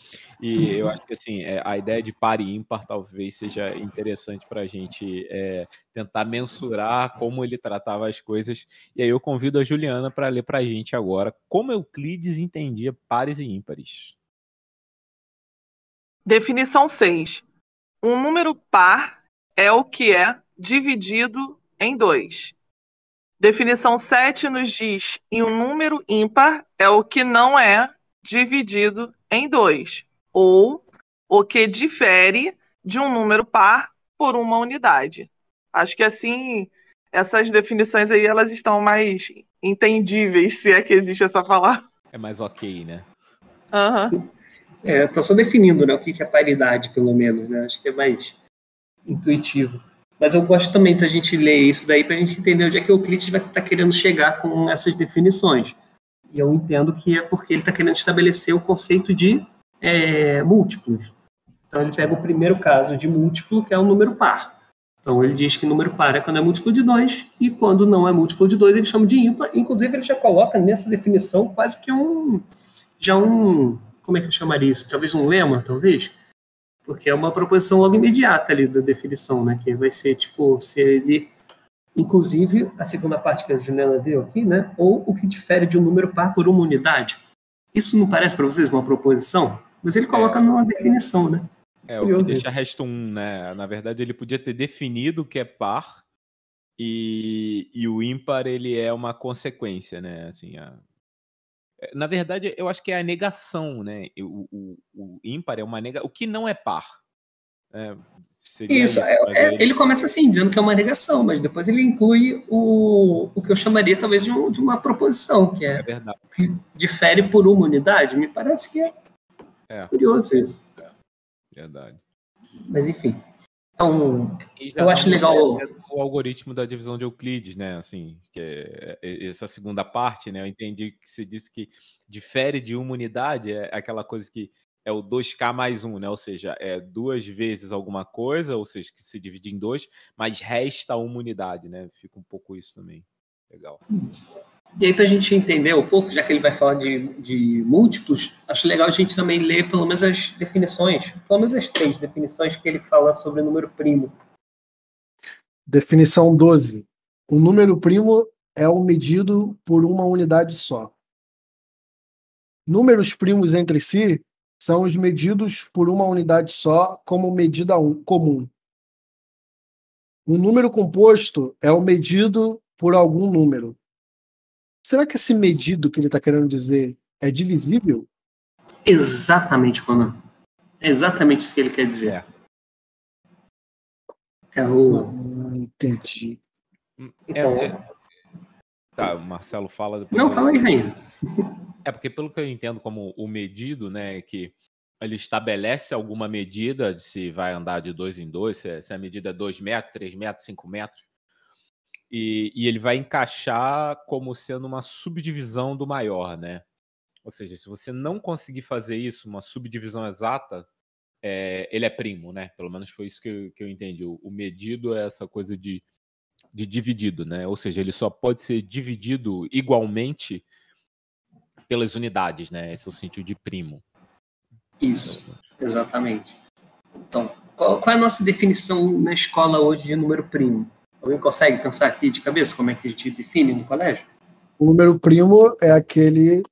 E eu acho que assim, é, a ideia de par e ímpar talvez seja interessante para a gente é, tentar mensurar como ele tratava as coisas. E aí eu convido a Juliana para ler para a gente agora como Euclides entendia pares e ímpares. Definição 6. Um número par é o que é dividido em dois. Definição 7 nos diz: em um número ímpar é o que não é dividido em dois, ou o que difere de um número par por uma unidade. Acho que assim, essas definições aí elas estão mais entendíveis, se é que existe essa palavra. É mais ok, né? Uhum. É, tá só definindo né, o que é paridade, pelo menos, né? Acho que é mais intuitivo. Mas eu gosto também da gente ler isso daí para a gente entender onde é que o Euclides vai estar tá querendo chegar com essas definições. E eu entendo que é porque ele está querendo estabelecer o conceito de é, múltiplos. Então ele pega o primeiro caso de múltiplo, que é um número par. Então ele diz que número par é quando é múltiplo de 2, e quando não é múltiplo de 2, ele chama de ímpar. Inclusive, ele já coloca nessa definição quase que um. Já um. Como é que eu chamaria isso? Talvez um lema, talvez? Porque é uma proposição logo imediata ali da definição, né? Que vai ser tipo, se ele. Inclusive, a segunda parte que a Juliana deu aqui, né? Ou o que difere de um número par por uma unidade. Isso não parece para vocês uma proposição? Mas ele coloca É. numa definição, né? É, o que deixa resto um, né? Na verdade, ele podia ter definido o que é par e, e o ímpar ele é uma consequência, né? Assim, a- Na verdade, eu acho que é a negação, né? O, o, o ímpar é uma nega... O que não é par. É, Isso, isso é- é- ele. ele começa assim, dizendo que é uma negação, mas depois ele inclui o, o que eu chamaria talvez de, um- de uma proposição, que É é verdade. que difere por uma unidade. Me parece que é, É. curioso isso. Verdade. Mas enfim. Então, Eu acho legal- do algoritmo da divisão de Euclides, né? Assim, que é é- essa segunda parte, né? Eu entendi que você disse que difere de uma unidade, é aquela coisa que é o 2k mais 1, né? Ou seja, é duas vezes alguma coisa, ou seja, que se divide em dois, mas resta uma unidade, né? Fica um pouco isso também. Legal. E aí para a gente entender um pouco, já que ele vai falar de, de múltiplos, acho legal a gente também ler pelo menos as definições, pelo menos as três definições que ele fala sobre número primo. Definição 12. Um número primo é o medido por uma unidade só. Números primos entre si são os medidos por uma unidade só como medida um- comum. Um número composto é o medido por algum número. Será que esse medido que ele está querendo dizer é divisível? Exatamente, Conan. É exatamente isso que ele quer dizer. É. É o. Não entendi. Hum, Então, é- é- Tá, o Marcelo fala depois. não, eu- fala aí, Rainha. É porque pelo que eu entendo como o medido, né, é que ele estabelece alguma medida de se vai andar de dois em dois, se, é- se a medida é 2 metros, 3 metros, 5 metros, e, e ele vai encaixar como sendo uma subdivisão do maior, né? Ou seja, se você não conseguir fazer isso, uma subdivisão exata, é, ele é primo, né? Pelo menos foi isso que eu, que eu entendi. O, o medido é essa coisa de, de dividido, né? Ou seja, ele só pode ser dividido igualmente pelas unidades, né? Esse é o sentido de primo. Isso, exatamente. Então, qual, qual é a nossa definição na escola hoje de número primo? Alguém consegue pensar aqui de cabeça como é que a gente define no colégio? O número primo é aquele,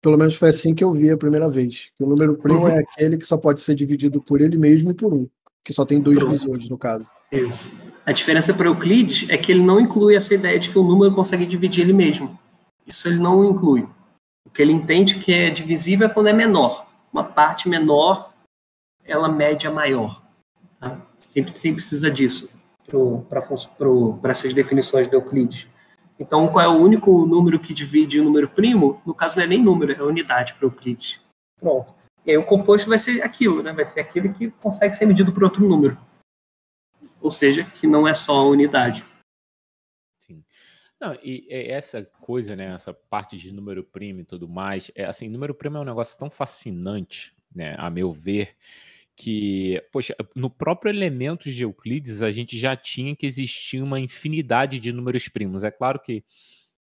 pelo menos foi assim que eu vi a primeira vez. que O número primo Uhum. é aquele que só pode ser dividido por ele mesmo e por um, que só tem dois Pronto. visores no caso. Isso. A diferença para Euclides é que ele não inclui essa ideia de que o número consegue dividir ele mesmo. Isso ele não inclui. O que ele entende que é divisível é quando é menor. Uma parte menor, ela mede a maior. Tá? Sempre, sempre precisa disso para essas definições de Euclides. Então, qual é o único número que divide o número primo? No caso, não é nem número, é unidade para Euclides. Pronto. E aí o composto vai ser aquilo, né? Vai ser aquilo que consegue ser medido por outro número. Ou seja, que não é só a unidade. Sim. Não, e é essa coisa, né? Essa parte de número primo e tudo mais. É assim, número primo é um negócio tão fascinante, né? A meu ver, que, poxa, no próprio Elementos de Euclides a gente já tinha que existir uma infinidade de números primos. É claro que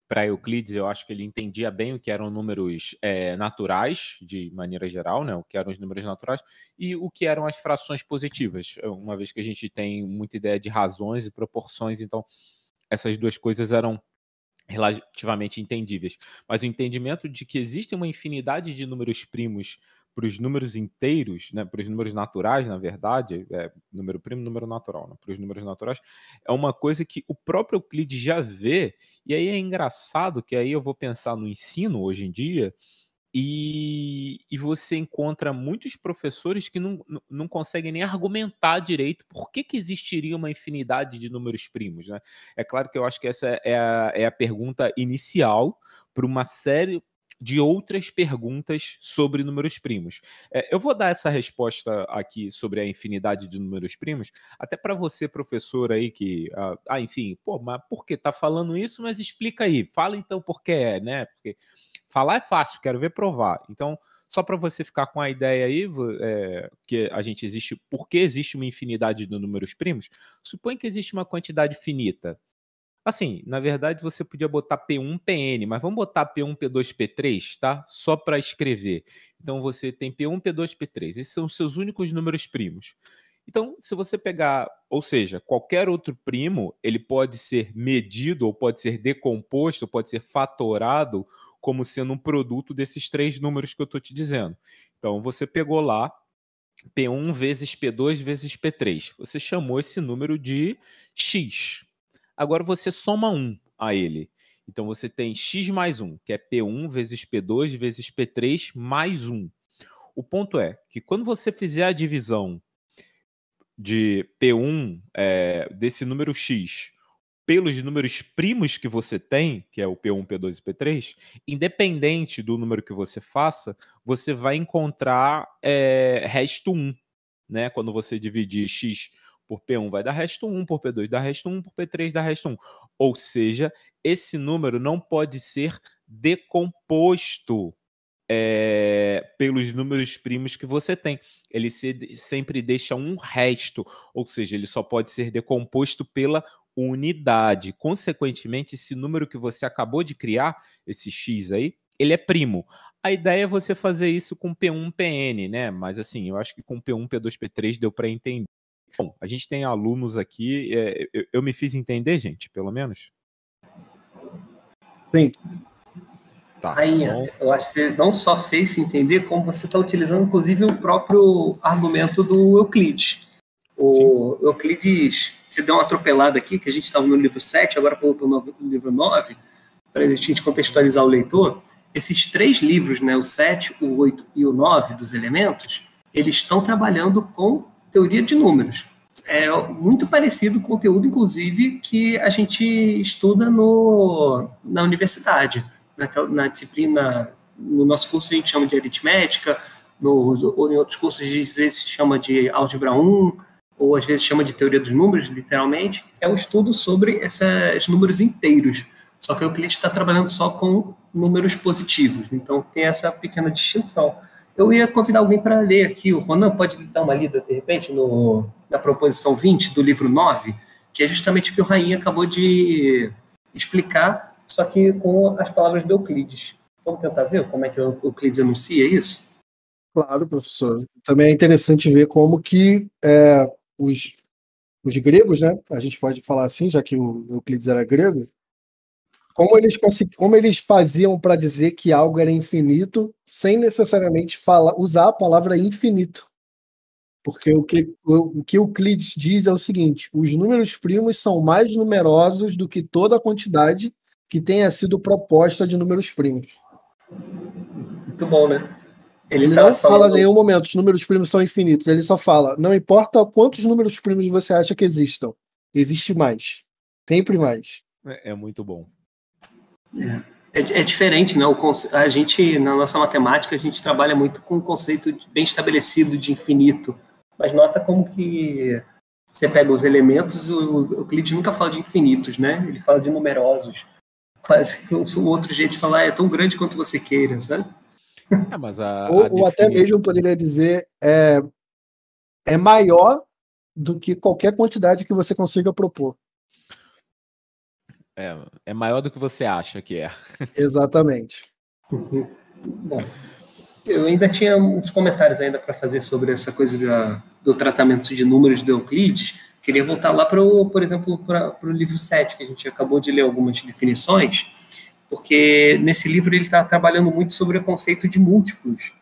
para Euclides eu acho que ele entendia bem o que eram números é, naturais, de maneira geral, né? O que eram os números naturais e o que eram as frações positivas. Uma vez que a gente tem muita ideia de razões e proporções, então essas duas coisas eram relativamente entendíveis. Mas o entendimento de que existe uma infinidade de números primos para os números inteiros, né, para os números naturais, na verdade, é, número primo, número natural, né, para os números naturais, é uma coisa que o próprio Euclides já vê, e aí é engraçado que aí eu vou pensar no ensino hoje em dia, e, e você encontra muitos professores que não, não- conseguem nem argumentar direito por que, que existiria uma infinidade de números primos. Né? É claro que eu acho que essa é a, é a pergunta inicial para uma série de outras perguntas sobre números primos. É, eu vou dar essa resposta aqui sobre a infinidade de números primos, até para você, professor aí, que, ah, ah, enfim, pô, mas por que tá falando isso? Mas explica aí, fala então por que é, né? Porque falar é fácil, quero ver provar. Então, só para você ficar com a ideia aí, é, que a gente existe, por que existe uma infinidade de números primos? Supõe que existe uma quantidade finita. Assim, na verdade você podia botar P1, PN, mas vamos botar P1, P2, P3, tá? Só para escrever. Então você tem P1, P2, P3. Esses são os seus únicos números primos. Então, se você pegar, ou seja, qualquer outro primo, ele pode ser medido, ou pode ser decomposto, ou pode ser fatorado como sendo um produto desses três números que eu estou te dizendo. Então, você pegou lá P1 vezes P2 vezes P3. Você chamou esse número de X. Agora você soma 1 a ele. Então você tem x mais 1, que é P1 vezes P2 vezes P3 mais 1. O ponto é que quando você fizer a divisão de P1 é, desse número x pelos números primos que você tem, que é o P1, P2 e P3, independente do número que você faça, você vai encontrar é, resto 1. Né? Quando você dividir x por P1 vai dar resto 1, por P2 dá resto 1, por P3 dá resto 1. Ou seja, esse número não pode ser decomposto é, pelos números primos que você tem. Ele se, sempre deixa um resto, ou seja, ele só pode ser decomposto pela unidade. Consequentemente, esse número que você acabou de criar, esse x aí, ele é primo. A ideia é você fazer isso com P1, PN, né? Mas assim, eu acho que com P1, P2, P3 deu para entender. Bom, a gente tem alunos aqui. É, eu, eu, me fiz entender, gente, pelo menos? Sim. Tá, Aí, bom. eu acho que você não só fez se entender, como você está utilizando, inclusive, o próprio argumento do Euclides. O Sim. Euclides, você deu uma atropelada aqui, que a gente estava no livro 7, agora pulou para o livro 9, para a gente contextualizar o leitor. Esses três livros, né, o 7, o 8 e o 9 dos elementos, eles estão trabalhando com teoria de números. É muito parecido com o conteúdo, inclusive, que a gente estuda no, na universidade, na, na disciplina, no nosso curso a gente chama de aritmética, no, ou em outros cursos às vezes chama de álgebra 1, ou às vezes chama de teoria dos números, literalmente, é um estudo sobre esses números inteiros. Só que o Euclides está trabalhando só com números positivos, então tem essa pequena distinção. Eu ia convidar alguém para ler aqui. O Ronan pode dar uma lida, de repente, no, na proposição 20 do livro 9, que é justamente o que o Rainha acabou de explicar, só que com as palavras do Euclides. Vamos tentar ver como é que o Euclides anuncia isso? Claro, professor. Também é interessante ver como que é, os, os gregos, né? A gente pode falar assim, já que o Euclides era grego, como eles, como eles faziam para dizer que algo era infinito sem necessariamente falar, usar a palavra infinito. Porque o que o, o que Euclides diz é o seguinte: os números primos são mais numerosos do que toda a quantidade que tenha sido proposta de números primos. Muito bom, né? Ele, ele não fala em nenhum momento os números primos são infinitos. Ele só fala: não importa quantos números primos você acha que existam, existe mais. Sempre mais. É, é muito bom. É, é, é diferente, né? O, a gente, na nossa matemática, a gente trabalha muito com o conceito bem estabelecido de infinito. Mas nota como que você pega os elementos, o Euclides nunca fala de infinitos, né? Ele fala de numerosos. Quase que um outro jeito de falar é tão grande quanto você queira, sabe? É, mas a, ou, a ou até mesmo poderia dizer é, é maior do que qualquer quantidade que você consiga propor. É, é maior do que você acha que é. Exatamente. Bom, eu ainda tinha uns comentários ainda para fazer sobre essa coisa da, do tratamento de números do Euclides. Queria voltar lá para, por exemplo, para o livro 7, que a gente acabou de ler algumas definições, porque nesse livro ele está trabalhando muito sobre o conceito de múltiplos.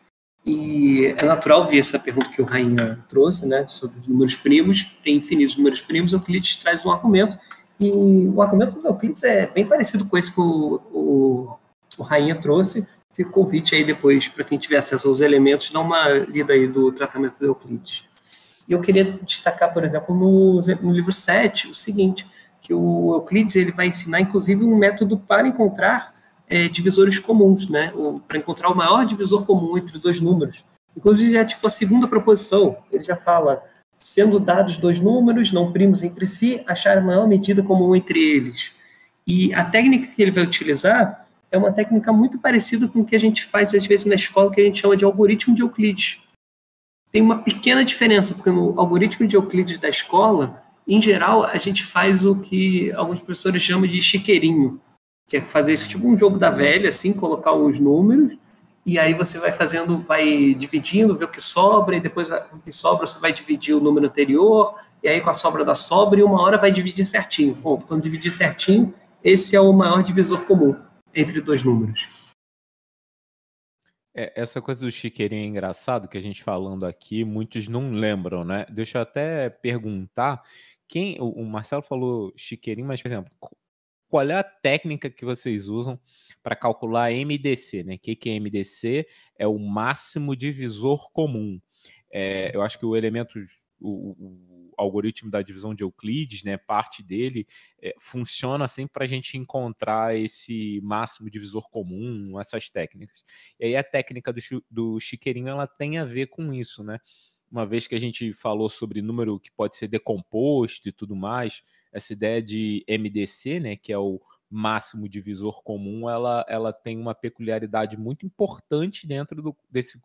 E é natural ver essa pergunta que o Rainha trouxe, né, sobre os números primos. Tem infinitos números primos, Euclides traz um argumento e o argumento do Euclides é bem parecido com esse que o, o, o Rainha trouxe. Fica o convite aí depois, para quem tiver acesso aos elementos, dar uma lida aí do tratamento do Euclides. E eu queria destacar, por exemplo, no, no livro 7, o seguinte, que o Euclides ele vai ensinar, inclusive, um método para encontrar é, divisores comuns, né? Para encontrar o maior divisor comum entre dois números. Inclusive, é tipo a segunda proposição. Ele já fala sendo dados dois números não primos entre si, achar a maior medida comum entre eles. E a técnica que ele vai utilizar é uma técnica muito parecida com o que a gente faz às vezes na escola, que a gente chama de algoritmo de Euclides. Tem uma pequena diferença, porque no algoritmo de Euclides da escola, em geral, a gente faz o que alguns professores chamam de chiqueirinho, que é fazer isso tipo um jogo da velha, assim, colocar os números, e aí você vai fazendo, vai dividindo, ver o que sobra, e depois o que sobra você vai dividir o número anterior, e aí com a sobra da sobra, e uma hora vai dividir certinho. Bom, quando dividir certinho, esse é o maior divisor comum entre dois números. É, essa coisa do chiqueirinho é engraçado que a gente falando aqui, muitos não lembram, né? Deixa eu até perguntar, quem o Marcelo falou chiqueirinho, mas por exemplo, qual é a técnica que vocês usam para calcular MDC, né? O que, que é MDC? É o máximo divisor comum. É, eu acho que o elemento, o, o, algoritmo da divisão de Euclides, né? Parte dele é, funciona assim para a gente encontrar esse máximo divisor comum, essas técnicas. E aí a técnica do, do chiqueirinho ela tem a ver com isso, né? Uma vez que a gente falou sobre número que pode ser decomposto e tudo mais, essa ideia de MDC, né, que é o máximo divisor comum, ela, ela tem uma peculiaridade muito importante dentro do, desse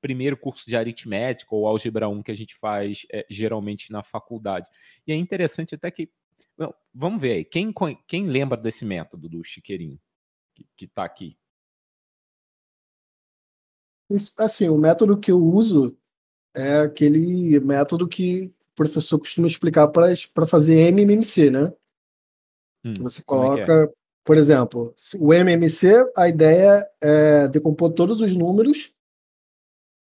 primeiro curso de aritmética ou álgebra 1 que a gente faz é, geralmente na faculdade. E é interessante até que. Não, vamos ver aí, quem, quem lembra desse método do Chiqueirinho que está aqui? Assim, o método que eu uso é aquele método que o professor costuma explicar para fazer MMC, né? Hum, você é é? coloca, é é? por exemplo, o MMC, a ideia é decompor todos os números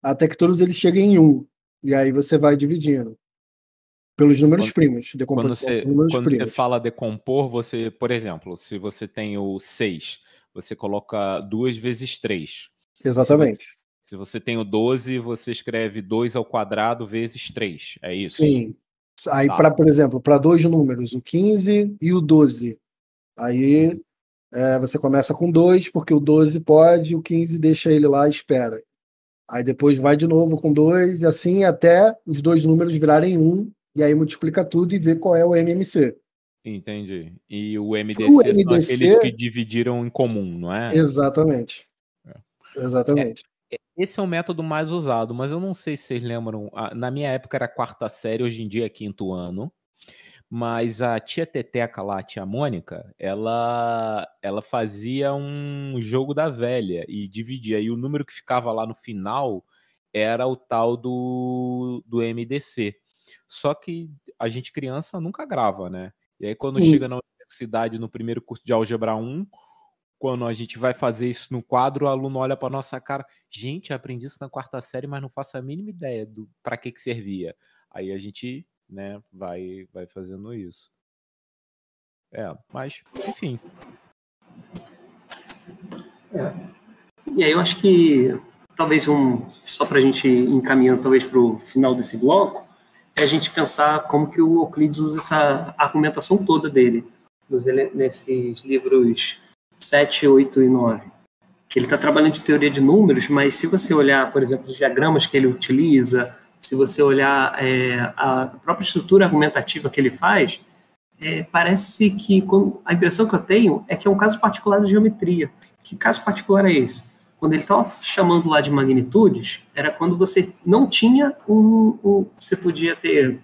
até que todos eles cheguem em 1. E aí você vai dividindo pelos números quando, primos. Quando, você, quando primos. você fala decompor, você, por exemplo, se você tem o 6, você coloca 2 vezes 3. Exatamente. Se você, tem o 12, você escreve 2 ao quadrado vezes 3. É isso? Sim. Aí, tá. para, por exemplo, para dois números, o 15 e o 12. Aí é, você começa com 2, porque o 12 pode, o 15 deixa ele lá e espera. Aí depois vai de novo com 2, e assim até os dois números virarem 1, um, e aí multiplica tudo e vê qual é o MMC. Entendi. E o MDC, o MDC são aqueles que dividiram em comum, não é? Exatamente. É. Exatamente. Esse é o método mais usado, mas eu não sei se vocês lembram. Na minha época era quarta série, hoje em dia é quinto ano. Mas a tia Teteca lá, a tia Mônica, ela, ela fazia um jogo da velha e dividia. E o número que ficava lá no final era o tal do, do MDC. Só que a gente, criança, nunca grava, né? E aí, quando chega na universidade, no primeiro curso de Álgebra 1, quando a gente vai fazer isso no quadro, o aluno olha para nossa cara, gente, aprendi isso na quarta série, mas não faço a mínima ideia do para que que servia. Aí a gente, né, vai vai fazendo isso. É, mas enfim. É. E aí eu acho que talvez um só para a gente encaminhando talvez para o final desse bloco é a gente pensar como que o Euclides usa essa argumentação toda dele nos, nesses livros 7, 8 e 9. Que ele está trabalhando de teoria de números, mas se você olhar, por exemplo, os diagramas que ele utiliza, se você olhar é, a própria estrutura argumentativa que ele faz, é, parece que a impressão que eu tenho é que é um caso particular de geometria. Que caso particular é esse? Quando ele estava chamando lá de magnitudes, era quando você não tinha um, um você podia ter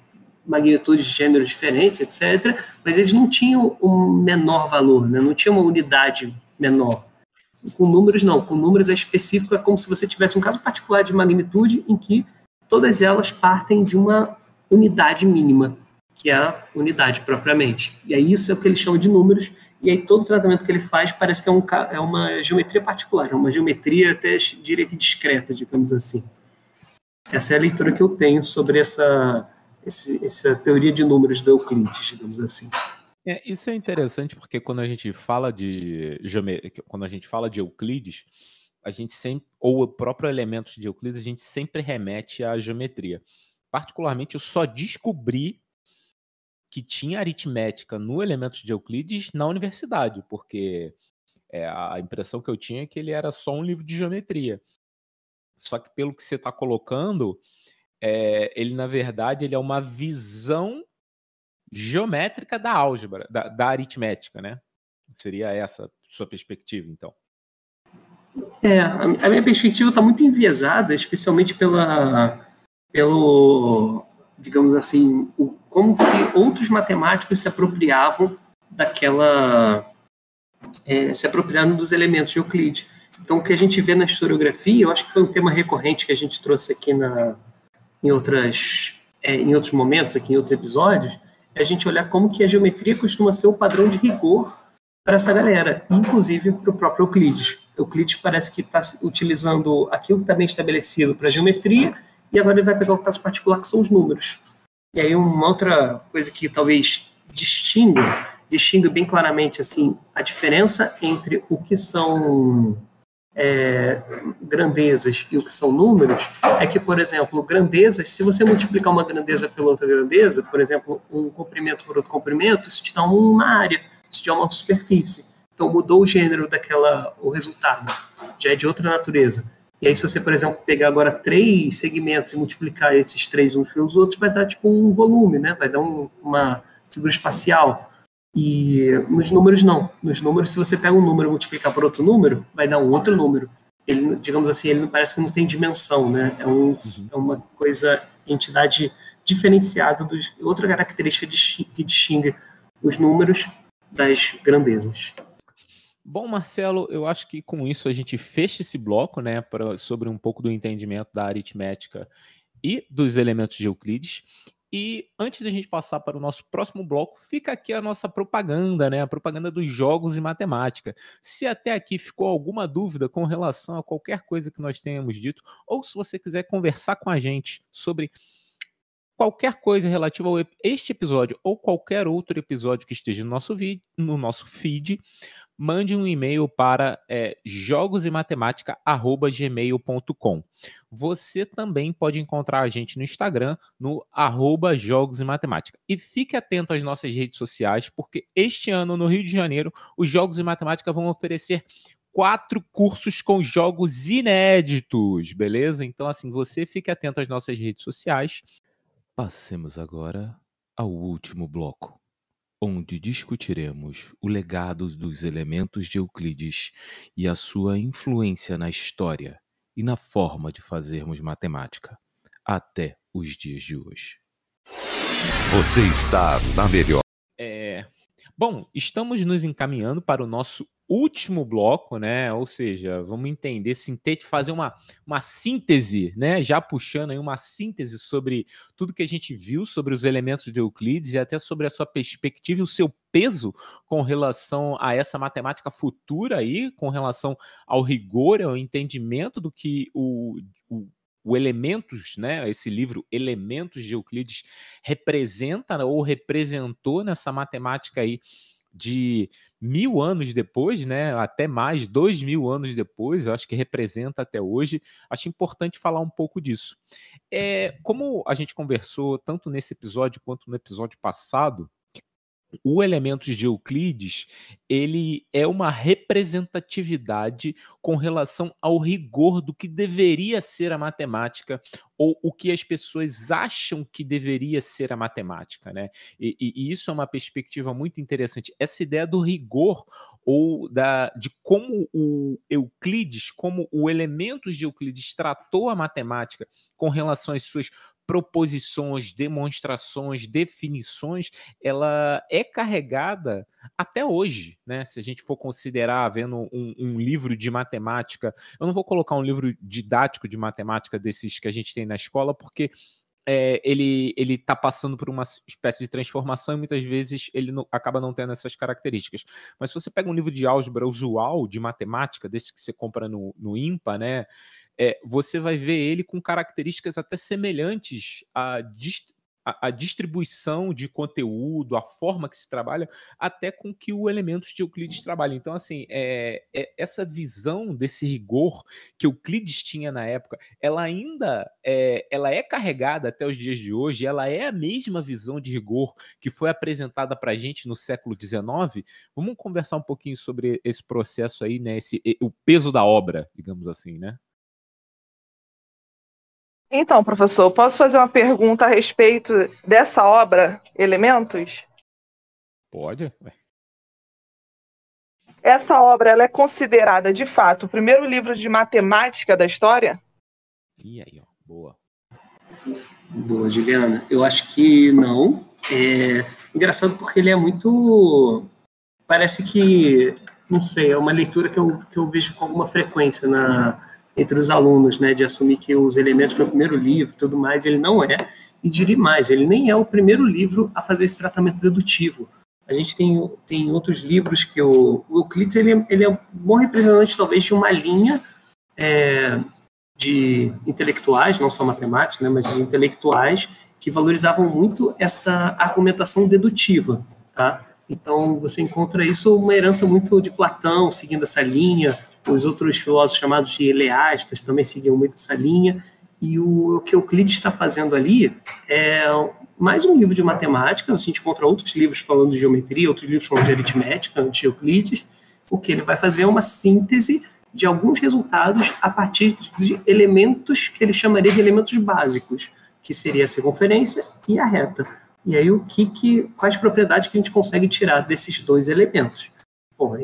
magnitudes de gêneros diferentes, etc., mas eles não tinham um menor valor, né? não tinha uma unidade menor. Com números, não. Com números é específico, é como se você tivesse um caso particular de magnitude em que todas elas partem de uma unidade mínima, que é a unidade propriamente. E aí isso é o que ele chama de números, e aí todo o tratamento que ele faz parece que é, um, é uma geometria particular, é uma geometria até, diria que discreta, digamos assim. Essa é a leitura que eu tenho sobre essa esse, essa teoria de números do Euclides, digamos assim. É, isso é interessante porque quando a gente fala de quando a gente fala de Euclides, a gente sempre ou o próprio elemento de Euclides, a gente sempre remete à geometria. Particularmente, eu só descobri que tinha aritmética no elemento de Euclides na universidade, porque é, a impressão que eu tinha é que ele era só um livro de geometria. Só que pelo que você está colocando, é, ele na verdade ele é uma visão geométrica da álgebra, da, da aritmética, né? Seria essa sua perspectiva, então? É, a minha perspectiva está muito enviesada, especialmente pela, pelo, digamos assim, o, como que outros matemáticos se apropriavam daquela, é, se apropriaram dos elementos de Euclides. Então, o que a gente vê na historiografia, eu acho que foi um tema recorrente que a gente trouxe aqui na, em, outras, é, em outros momentos, aqui em outros episódios, é a gente olhar como que a geometria costuma ser o padrão de rigor para essa galera, inclusive para o próprio Euclides. Euclides parece que está utilizando aquilo que está bem estabelecido para a geometria, e agora ele vai pegar o caso particular, que são os números. E aí uma outra coisa que talvez distinga, distinga bem claramente assim a diferença entre o que são é, grandezas e o que são números, é que, por exemplo, grandezas, se você multiplicar uma grandeza pela outra grandeza, por exemplo, um comprimento por outro comprimento, isso te dá uma área, isso te dá uma superfície. Então mudou o gênero daquela, o resultado, já é de outra natureza. E aí, se você, por exemplo, pegar agora três segmentos e multiplicar esses três uns pelos outros, vai dar tipo um volume, né? Vai dar um, uma figura espacial. E nos números, não. Nos números, se você pega um número e multiplicar por outro número, vai dar um outro número. Ele, digamos assim, ele parece que não tem dimensão, né? É, um, uhum. é uma coisa, entidade diferenciada, dos, outra característica que distingue os números das grandezas. Bom, Marcelo, eu acho que com isso a gente fecha esse bloco, né, pra, sobre um pouco do entendimento da aritmética e dos elementos de Euclides. E antes da gente passar para o nosso próximo bloco, fica aqui a nossa propaganda, né? A propaganda dos jogos e matemática. Se até aqui ficou alguma dúvida com relação a qualquer coisa que nós tenhamos dito, ou se você quiser conversar com a gente sobre qualquer coisa relativa a este episódio ou qualquer outro episódio que esteja no nosso, vídeo, no nosso feed, mande um e-mail para é. Você também pode encontrar a gente no Instagram, no arroba Jogos e Matemática. E fique atento às nossas redes sociais, porque este ano, no Rio de Janeiro, os Jogos e Matemática vão oferecer quatro cursos com jogos inéditos, beleza? Então, assim, você fique atento às nossas redes sociais. Passemos agora ao último bloco onde discutiremos o legado dos elementos de Euclides e a sua influência na história e na forma de fazermos matemática, até os dias de hoje. Você está na melhor. É... Bom, estamos nos encaminhando para o nosso último bloco, né? Ou seja, vamos entender, sintetizar, fazer uma, uma síntese, né? Já puxando aí uma síntese sobre tudo que a gente viu sobre os elementos de Euclides e até sobre a sua perspectiva e o seu peso com relação a essa matemática futura aí, com relação ao rigor, ao entendimento do que o, o Elementos, né, esse livro Elementos de Euclides representa ou representou nessa matemática aí de mil anos depois, né, até mais, dois mil anos depois, eu acho que representa até hoje, acho importante falar um pouco disso. É, como a gente conversou tanto nesse episódio quanto no episódio passado, o Elementos de Euclides, ele é uma representatividade com relação ao rigor do que deveria ser a matemática ou o que as pessoas acham que deveria ser a matemática, né? E, e, isso é uma perspectiva muito interessante. Essa ideia do rigor ou da, de como o Euclides, como o Elementos de Euclides tratou a matemática com relação às suas proposições, demonstrações, definições, ela é carregada até hoje, né? Se a gente for considerar vendo um, um, livro de matemática, eu não vou colocar um livro didático de matemática desses que a gente tem na escola, porque é, ele ele está passando por uma espécie de transformação e muitas vezes ele não, acaba não tendo essas características. Mas se você pega um livro de álgebra usual de matemática, desse que você compra no, no IMPA, né? É, você vai ver ele com características até semelhantes à, dist à, distribuição de conteúdo, a forma que se trabalha, até com que o Elementos de Euclides trabalha. Então, assim, é, é, essa visão desse rigor que Euclides tinha na época, ela ainda é, ela é carregada até os dias de hoje, ela é a mesma visão de rigor que foi apresentada para a gente no século XIX. Vamos conversar um pouquinho sobre esse processo aí, né? Esse, o peso da obra, digamos assim, né? Então, professor, posso fazer uma pergunta a respeito dessa obra, Elementos? Pode. essa obra ela é considerada, de fato, o primeiro livro de matemática da história? E aí, ó, boa. Boa, Juliana. Eu acho que não. É engraçado porque ele é muito. Parece que, não sei, é uma leitura que eu, que eu vejo com alguma frequência na, entre os alunos, né, de assumir que os elementos no primeiro livro tudo mais, ele não é. E diria mais, ele nem é o primeiro livro a fazer esse tratamento dedutivo. A gente tem, tem outros livros que o, o Euclides ele, é, ele é um bom representante, talvez, de uma linha é, de intelectuais, não só matemáticos, né, mas de intelectuais, que valorizavam muito essa argumentação dedutiva. Tá? Então, você encontra isso uma herança muito de Platão, seguindo essa linha. Os outros filósofos chamados de eleastas também seguiam muito essa linha. E o, o que Euclides está fazendo ali é mais um livro de matemática, assim, a gente encontra outros livros falando de geometria, outros livros falando de aritmética, antes de Euclides. O que ele vai fazer é uma síntese de alguns resultados a partir de elementos que ele chamaria de elementos básicos, que seria a circunferência e a reta. E aí o que, que quais propriedades que a gente consegue tirar desses dois elementos? Bom,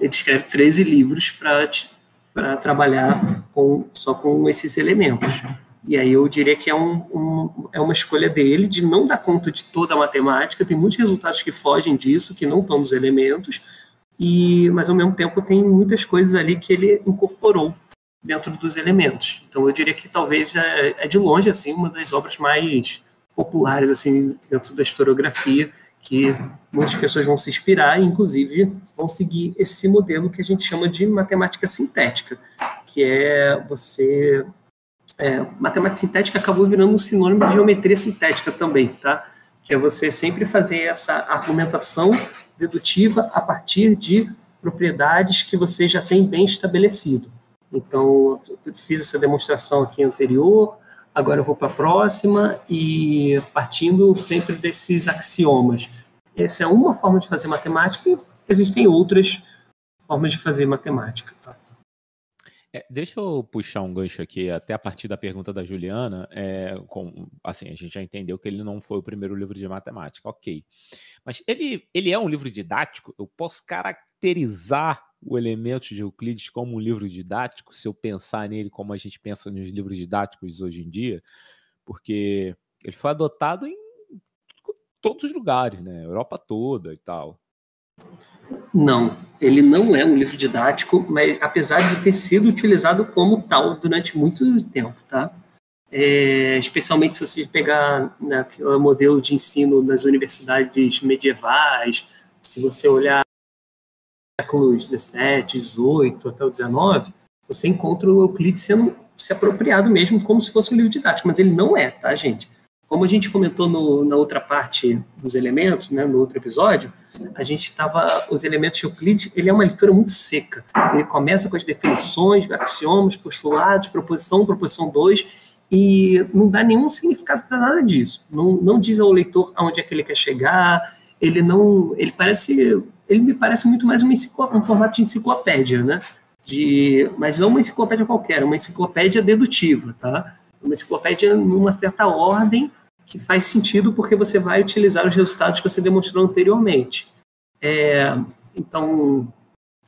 ele, escreve 13 livros para trabalhar com, só com esses elementos. E aí eu diria que é, um, um, é uma escolha dele de não dar conta de toda a matemática, tem muitos resultados que fogem disso, que não estão nos elementos, e mas ao mesmo tempo tem muitas coisas ali que ele incorporou dentro dos elementos. Então eu diria que talvez é, é de longe assim uma das obras mais populares assim dentro da historiografia que muitas pessoas vão se inspirar e inclusive vão seguir esse modelo que a gente chama de matemática sintética, que é você é, matemática sintética acabou virando um sinônimo de geometria sintética também, tá? Que é você sempre fazer essa argumentação dedutiva a partir de propriedades que você já tem bem estabelecido. Então, eu fiz essa demonstração aqui anterior, agora eu vou para a próxima e partindo sempre desses axiomas. Essa é uma forma de fazer matemática e existem outras formas de fazer matemática. Tá? É, deixa eu puxar um gancho aqui, até a partir da pergunta da Juliana. É, com, assim, a gente já entendeu que ele não foi o primeiro livro de matemática, ok. Mas ele, ele é um livro didático? Eu posso caracterizar o elemento de Euclides como um livro didático, se eu pensar nele como a gente pensa nos livros didáticos hoje em dia? Porque ele foi adotado em todos os lugares, né? Europa toda e tal. Não, ele não é um livro didático, mas apesar de ter sido utilizado como tal durante muito tempo, tá? É, especialmente se você pegar né, o modelo de ensino nas universidades medievais, se você olhar séculos 17, 18 até o 19, você encontra o Euclides sendo se apropriado mesmo como se fosse um livro didático, mas ele não é, tá, gente? Como a gente comentou no, na outra parte dos elementos, né, no outro episódio, a gente estava. Os elementos de Euclides, ele é uma leitura muito seca. Ele começa com as definições, axiomas, postulados, proposição, proposição 2, e não dá nenhum significado para nada disso. Não, não diz ao leitor aonde é que ele quer chegar, ele não. Ele parece. Ele me parece muito mais um formato de enciclopédia, né? De, mas não uma enciclopédia qualquer, uma enciclopédia dedutiva, tá? Uma enciclopédia numa certa ordem que faz sentido porque você vai utilizar os resultados que você demonstrou anteriormente. É, então,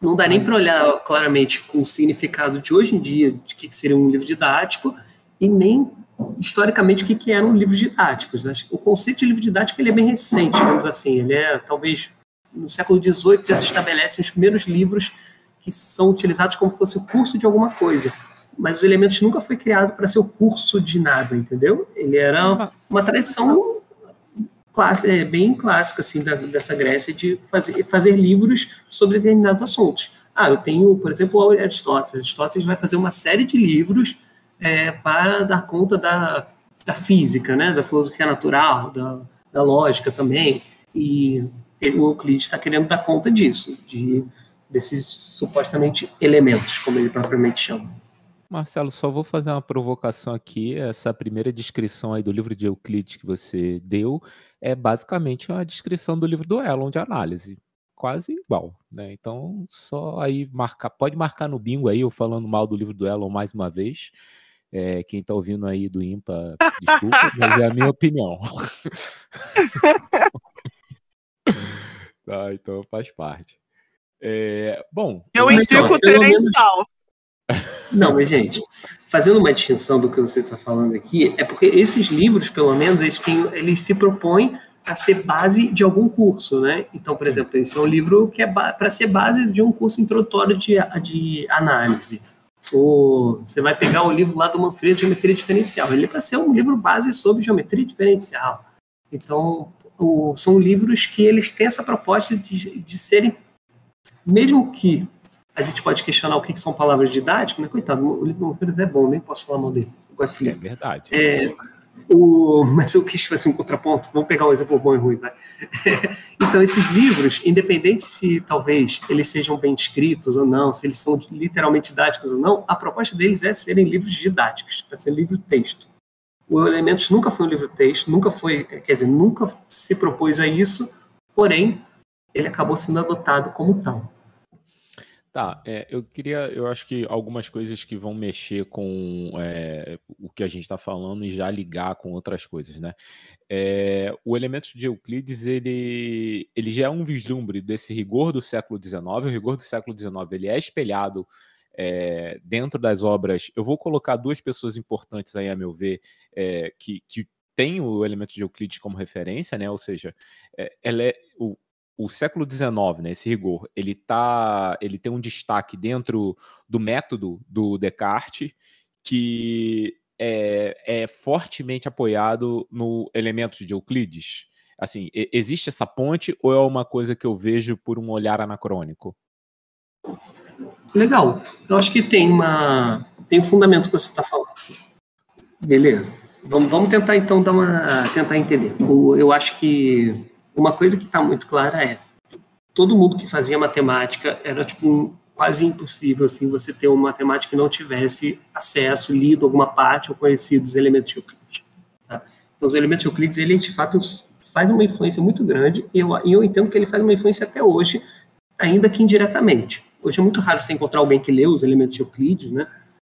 não dá nem para olhar claramente com o significado de hoje em dia de que seria um livro didático e nem historicamente o que, que eram livros didáticos. Né? O conceito de livro didático ele é bem recente, digamos assim. Ele é, talvez, no século XVIII já se estabelecem os primeiros livros que são utilizados como se fosse o curso de alguma coisa mas os elementos nunca foi criado para ser o curso de nada, entendeu? Ele era uma tradição clássica, é, bem clássica assim da, dessa Grécia de fazer, fazer livros sobre determinados assuntos. Ah, eu tenho, por exemplo, o Aristóteles. Aristóteles vai fazer uma série de livros é, para dar conta da, da física, né, da filosofia natural, da, da lógica também. E o Euclides está querendo dar conta disso, de desses supostamente elementos, como ele propriamente chama. Marcelo, só vou fazer uma provocação aqui. Essa primeira descrição aí do livro de Euclides que você deu é basicamente uma descrição do livro do Elon de análise. Quase igual, né? Então, só aí marcar, pode marcar no bingo aí, eu falando mal do livro do Elon mais uma vez. É, quem está ouvindo aí do IMPA, desculpa, mas é a minha opinião. [LAUGHS] tá, então faz parte. É, bom, Eu indico o pelo menos- Terençal. Não, mas gente, fazendo uma distinção do que você está falando aqui, é porque esses livros, pelo menos, eles, têm, eles se propõem a ser base de algum curso, né? Então, por exemplo, esse é um livro que é para ser base de um curso introdutório de, de análise. Ou você vai pegar o livro lá do Manfredo de Geometria Diferencial. Ele é para ser um livro base sobre geometria diferencial. Então, o- são livros que eles têm essa proposta de, de serem, mesmo que a gente pode questionar o que, que são palavras didáticas, mas coitado, o livro Manfredo é bom, nem posso falar mal dele. Eu gosto desse é livro. verdade. É, o, mas eu quis fazer um contraponto. Vamos pegar um exemplo bom e ruim, vai. [LAUGHS] então, esses livros, independente se talvez eles sejam bem escritos ou não, se eles são literalmente didáticos ou não, a proposta deles é serem livros didáticos, para ser livro-texto. O Elementos nunca foi um livro-texto, nunca foi, quer dizer, nunca se propôs a isso, porém, ele acabou sendo adotado como tal. Tá, é, eu queria, eu acho que algumas coisas que vão mexer com é, o que a gente está falando e já ligar com outras coisas, né? É, o Elementos de Euclides, ele, ele já é um vislumbre desse rigor do século XIX, o rigor do século XIX, ele é espelhado é, dentro das obras, eu vou colocar duas pessoas importantes aí, a meu ver, é, que, que tem o Elementos de Euclides como referência, né? Ou seja, é, ela é, o, o século XIX, né, esse rigor, ele tá, ele tem um destaque dentro do método do Descartes que é, é fortemente apoiado no Elementos de Euclides. Assim, existe essa ponte ou é uma coisa que eu vejo por um olhar anacrônico? Legal. Eu acho que tem uma tem um fundamento que você está falando. assim. Beleza. Vamos, vamos tentar então dar uma tentar entender. O- eu acho que uma coisa que está muito clara é todo mundo que fazia matemática era tipo um- quase impossível assim você ter uma matemática que não tivesse acesso, lido alguma parte ou conhecido os elementos de Euclides. tá? Então os elementos de Euclides ele de fato faz uma influência muito grande e eu, eu entendo que ele faz uma influência até hoje, ainda que indiretamente. Hoje é muito raro você encontrar alguém que lê os elementos de Euclides, né?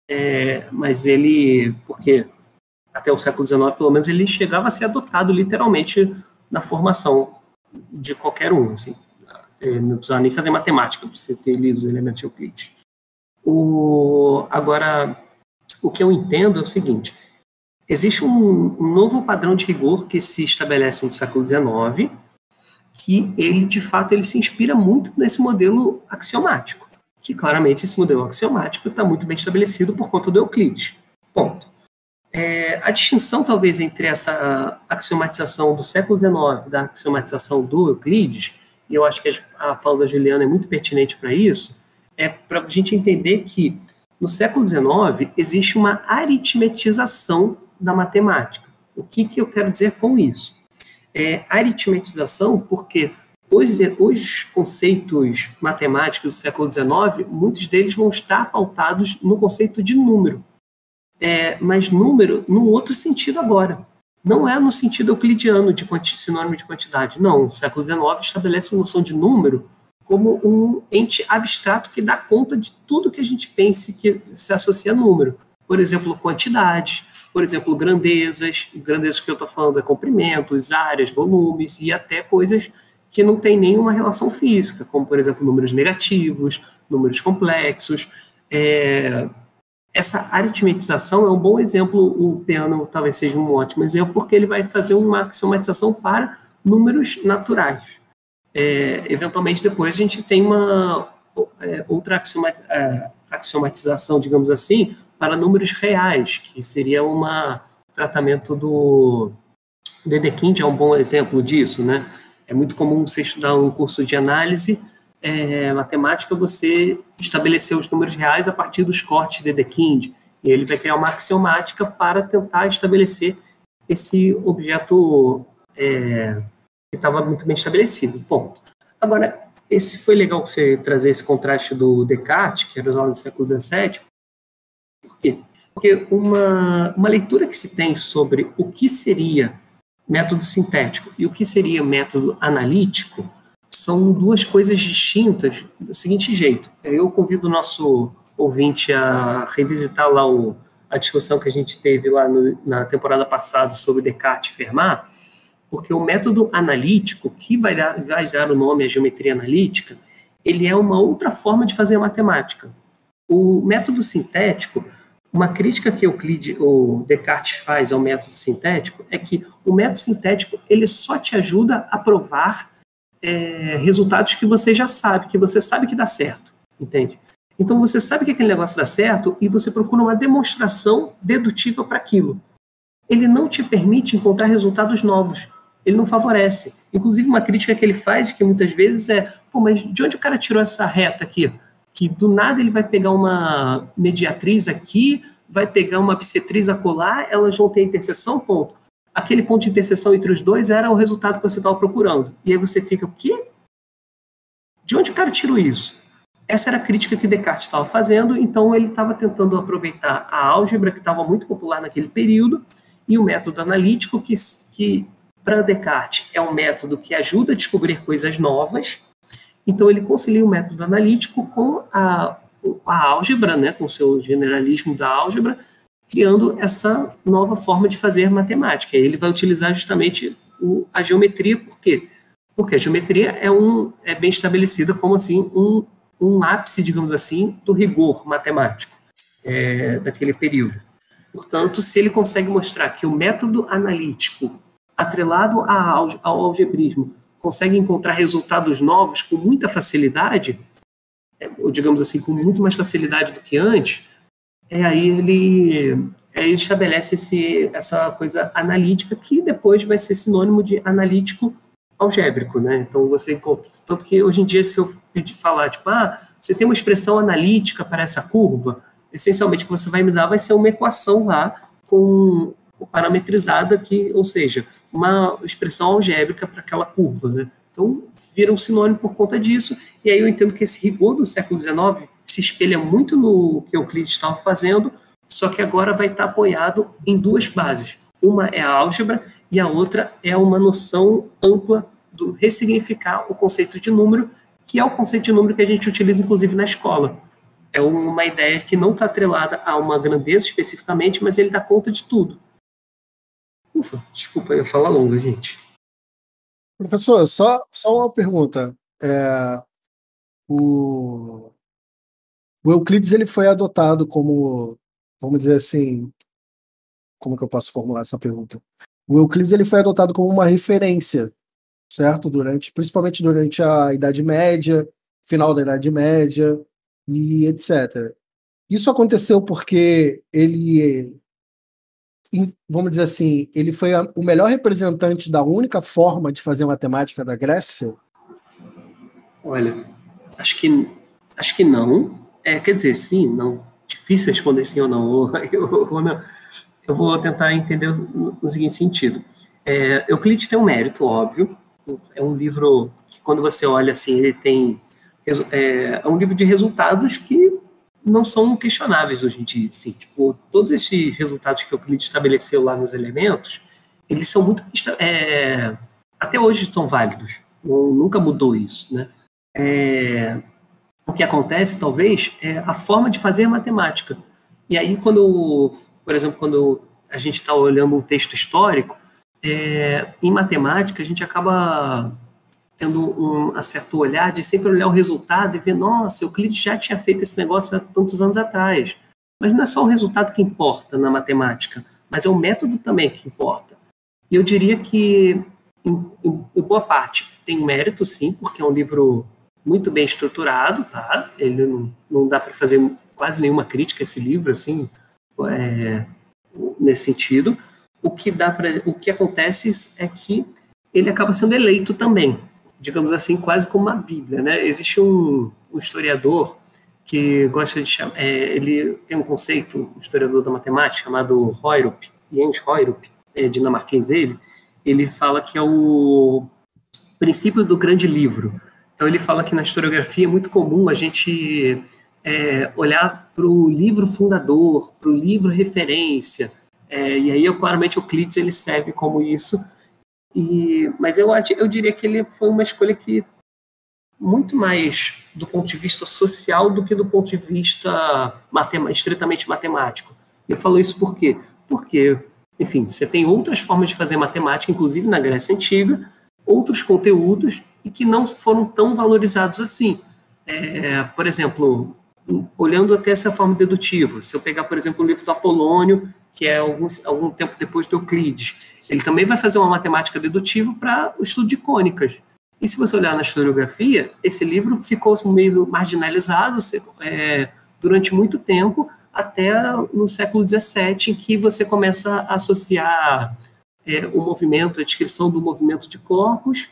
É, mas ele, porque até o século XIX, pelo menos, ele chegava a ser adotado literalmente na formação de qualquer um, assim. É, Não precisava nem fazer matemática para você ter lido os elementos de Euclides. O, agora, o que eu entendo é o seguinte, existe um, um novo padrão de rigor que se estabelece no século XIX, que ele, de fato, ele se inspira muito nesse modelo axiomático, que claramente esse modelo axiomático está muito bem estabelecido por conta do Euclides. Ponto. É, a distinção, talvez, entre essa axiomatização do século XIX da axiomatização do Euclides, e eu acho que a fala da Juliana é muito pertinente para isso, é para a gente entender que no século XIX existe uma aritmetização da matemática. O que, que eu quero dizer com isso? É, aritmetização porque os, os conceitos matemáticos do século XIX, muitos deles vão estar pautados no conceito de número. É, mas número num outro sentido agora. Não é no sentido euclidiano de sinônimo de quantidade. Não, o século XIX estabelece a noção de número como um ente abstrato que dá conta de tudo que a gente pense que se associa a número. Por exemplo, quantidade, por exemplo, grandezas, grandezas que eu estou falando é comprimentos, áreas, volumes e até coisas que não têm nenhuma relação física, como, por exemplo, números negativos, números complexos. É, essa aritmetização é um bom exemplo, o piano talvez seja um ótimo exemplo, porque ele vai fazer uma axiomatização para números naturais. É, eventualmente, depois a gente tem uma é, outra axiomati é, axiomatização, digamos assim, para números reais, que seria um tratamento do Dedekind é um bom exemplo disso, né? É muito comum você estudar um curso de análise é, matemática, você estabelecer os números reais a partir dos cortes de Dedekind, e ele vai criar uma axiomática para tentar estabelecer esse objeto é, que estava muito bem estabelecido. Ponto. Agora, esse foi legal você trazer esse contraste do Descartes, que era lá no século XVII. Por quê? Porque uma, uma leitura que se tem sobre o que seria método sintético e o que seria método analítico são duas coisas distintas do seguinte jeito. Eu convido o nosso ouvinte a revisitar lá o, a discussão que a gente teve lá no, na temporada passada sobre Descartes e Fermat, porque o método analítico, que vai dar, vai dar o nome à geometria analítica, ele é uma outra forma de fazer matemática. O método sintético, uma crítica que Euclides ou Descartes faz ao método sintético é que o método sintético ele só te ajuda a provar é, resultados que você já sabe, que você sabe que dá certo, entende? Então você sabe que aquele negócio dá certo e você procura uma demonstração dedutiva para aquilo. Ele não te permite encontrar resultados novos. Ele não favorece. Inclusive, uma crítica que ele faz, que muitas vezes é: pô, mas de onde o cara tirou essa reta aqui? Que do nada ele vai pegar uma mediatriz aqui, vai pegar uma bissetriz acolá, elas vão ter interseção, ponto. Aquele ponto de interseção entre os dois era o resultado que você estava procurando. E aí você fica, o quê? De onde o cara tirou isso? Essa era a crítica que Descartes estava fazendo, então ele estava tentando aproveitar a álgebra, que estava muito popular naquele período, e o método analítico, que, que para Descartes é um método que ajuda a descobrir coisas novas. Então ele concilia o método analítico com a, a álgebra, né, com o seu generalismo da álgebra, criando essa nova forma de fazer matemática. Ele vai utilizar justamente o, a geometria, por quê? Porque a geometria é, um, é bem estabelecida como assim um, um ápice, digamos assim, do rigor matemático é, daquele período. Portanto, se ele consegue mostrar que o método analítico atrelado ao algebrismo consegue encontrar resultados novos com muita facilidade, é, ou digamos assim, com muito mais facilidade do que antes, é aí ele, aí ele estabelece esse, essa coisa analítica que depois vai ser sinônimo de analítico algébrico, né? Então você encontra, tanto que hoje em dia se eu pedir falar, tipo, ah, você tem uma expressão analítica para essa curva, essencialmente o que você vai me dar vai ser uma equação lá com parametrizada que, ou seja, uma expressão algébrica para aquela curva, né? Então, vira um sinônimo por conta disso, e aí eu entendo que esse rigor do século XIX se espelha muito no que Euclides estava fazendo, só que agora vai estar apoiado em duas bases. Uma é a álgebra e a outra é uma noção ampla do ressignificar o conceito de número, que é o conceito de número que a gente utiliza inclusive na escola. É uma ideia que não está atrelada a uma grandeza especificamente, mas ele dá conta de tudo. Ufa, desculpa eu falar longa, gente. Professor, só, só uma pergunta. É, o, o Euclides ele foi adotado como, vamos dizer assim, como que eu posso formular essa pergunta? O Euclides ele foi adotado como uma referência, certo? Durante, principalmente durante a Idade Média, final da Idade Média e etc. Isso aconteceu porque ele vamos dizer assim, ele foi a, o melhor representante da única forma de fazer matemática da Grécia? Olha, acho que acho que não. É, quer dizer, sim, não. Difícil responder sim ou não. [LAUGHS] Não. Eu vou tentar entender no, no seguinte sentido. É, Euclides tem um mérito, óbvio. É um livro que, quando você olha assim, ele tem. É, é um livro de resultados que não são questionáveis hoje em dia. Assim, tipo, todos esses resultados que o Euclides estabeleceu lá nos elementos, eles são muito. É, até hoje estão válidos. nunca mudou isso. Né? É, o que acontece, talvez, é a forma de fazer matemática. E aí, quando, por exemplo, quando a gente está olhando um texto histórico, é, em matemática, a gente acaba tendo um certo olhar de sempre olhar o resultado e ver, nossa, Euclides já tinha feito esse negócio há tantos anos atrás. Mas não é só o resultado que importa na matemática, mas é o método também que importa. E eu diria que, em, em, em boa parte, tem mérito, sim, porque é um livro muito bem estruturado, tá? Ele não, não dá para fazer quase nenhuma crítica a esse livro, assim, é, nesse sentido. O que dá para, o que acontece é que ele acaba sendo eleito também digamos assim, quase como uma Bíblia, né? Existe um, um historiador que gosta de chamar, é, ele tem um conceito, um historiador da matemática chamado Heurup, Jens Heurup, é, dinamarquês ele, ele fala que é o princípio do grande livro. Então ele fala que na historiografia é muito comum a gente é, olhar para o livro fundador, para o livro referência, é, e aí eu, claramente o Euclides ele serve como isso, e, mas eu, eu diria que ele foi uma escolha que muito mais do ponto de vista social do que do ponto de vista matem estritamente matemático. Eu falo isso por quê? Porque, enfim, você tem outras formas de fazer matemática, inclusive na Grécia Antiga, outros conteúdos, e que não foram tão valorizados assim. é, por exemplo, olhando até essa forma dedutiva, se eu pegar, por exemplo, o livro do Apolônio, que é algum, algum tempo depois do Euclides, ele também vai fazer uma matemática dedutiva para o estudo de cônicas. E se você olhar na historiografia, esse livro ficou meio marginalizado é, durante muito tempo, até no século XVII, em que você começa a associar é, o movimento, a descrição do movimento de corpos,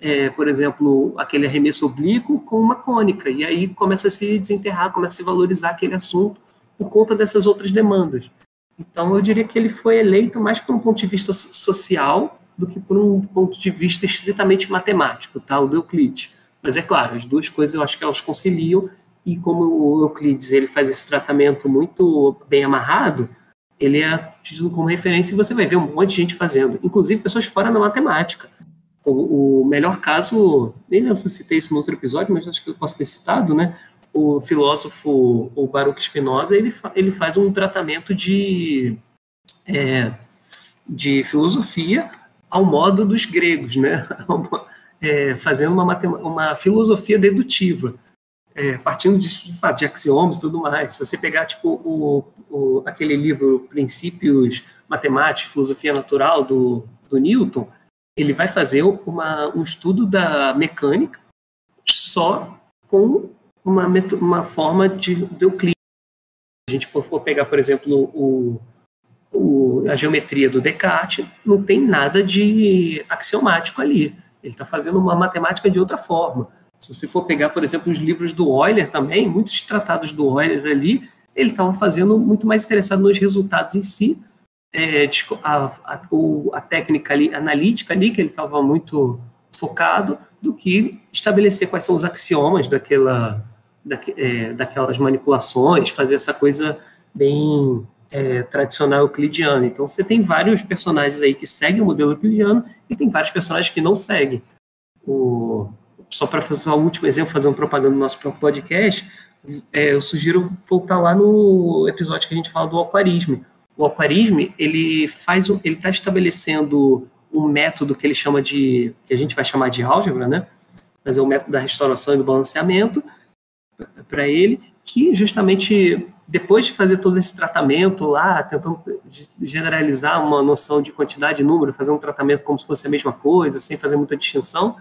é, por exemplo, aquele arremesso oblíquo com uma cônica, e aí começa a se desenterrar, começa a se valorizar aquele assunto por conta dessas outras demandas. Então, eu diria que ele foi eleito mais por um ponto de vista social do que por um ponto de vista estritamente matemático, tá? o do Euclides. Mas é claro, as duas coisas eu acho que elas conciliam, e como o Euclides ele faz esse tratamento muito bem amarrado, ele é tido como referência e você vai ver um monte de gente fazendo, inclusive pessoas fora da matemática. O, o melhor caso, nem lembro se eu citei isso no outro episódio, mas acho que eu posso ter citado, né? O filósofo, o Baruch Spinoza, ele, ele faz um tratamento de, é, de filosofia ao modo dos gregos, né? [LAUGHS] É, fazendo uma, uma filosofia dedutiva é, partindo de, de, de axiomas e tudo mais. Se você pegar, tipo, o, o, aquele livro Princípios Matemáticos, Filosofia Natural, do, do Newton, ele vai fazer uma, um estudo da mecânica só com uma, uma forma de, de Euclides. A gente for pegar, por exemplo, o, o, a geometria do Descartes, não tem nada de axiomático ali. Ele está fazendo uma matemática de outra forma. Se você for pegar, por exemplo, os livros do Euler também, muitos tratados do Euler ali, ele estava fazendo muito mais interessado nos resultados em si, é, a, a, a, técnica ali, analítica ali, que ele estava muito focado, do que estabelecer quais são os axiomas daquela, da, é, daquelas manipulações, fazer essa coisa bem é, tradicional euclidiana. Então, você tem vários personagens aí que seguem o modelo euclidiano e tem vários personagens que não seguem. O, só para fazer o último exemplo, fazer um propaganda no nosso próprio podcast, é, eu sugiro voltar lá no episódio que a gente fala do aquarismo. O aquarismo, ele faz, ele está estabelecendo um método que ele chama de, que a gente vai chamar de álgebra, né? Mas é o método da restauração e do balanceamento para ele, que justamente depois de fazer todo esse tratamento lá, tentando generalizar uma noção de quantidade e número, fazer um tratamento como se fosse a mesma coisa, sem fazer muita distinção,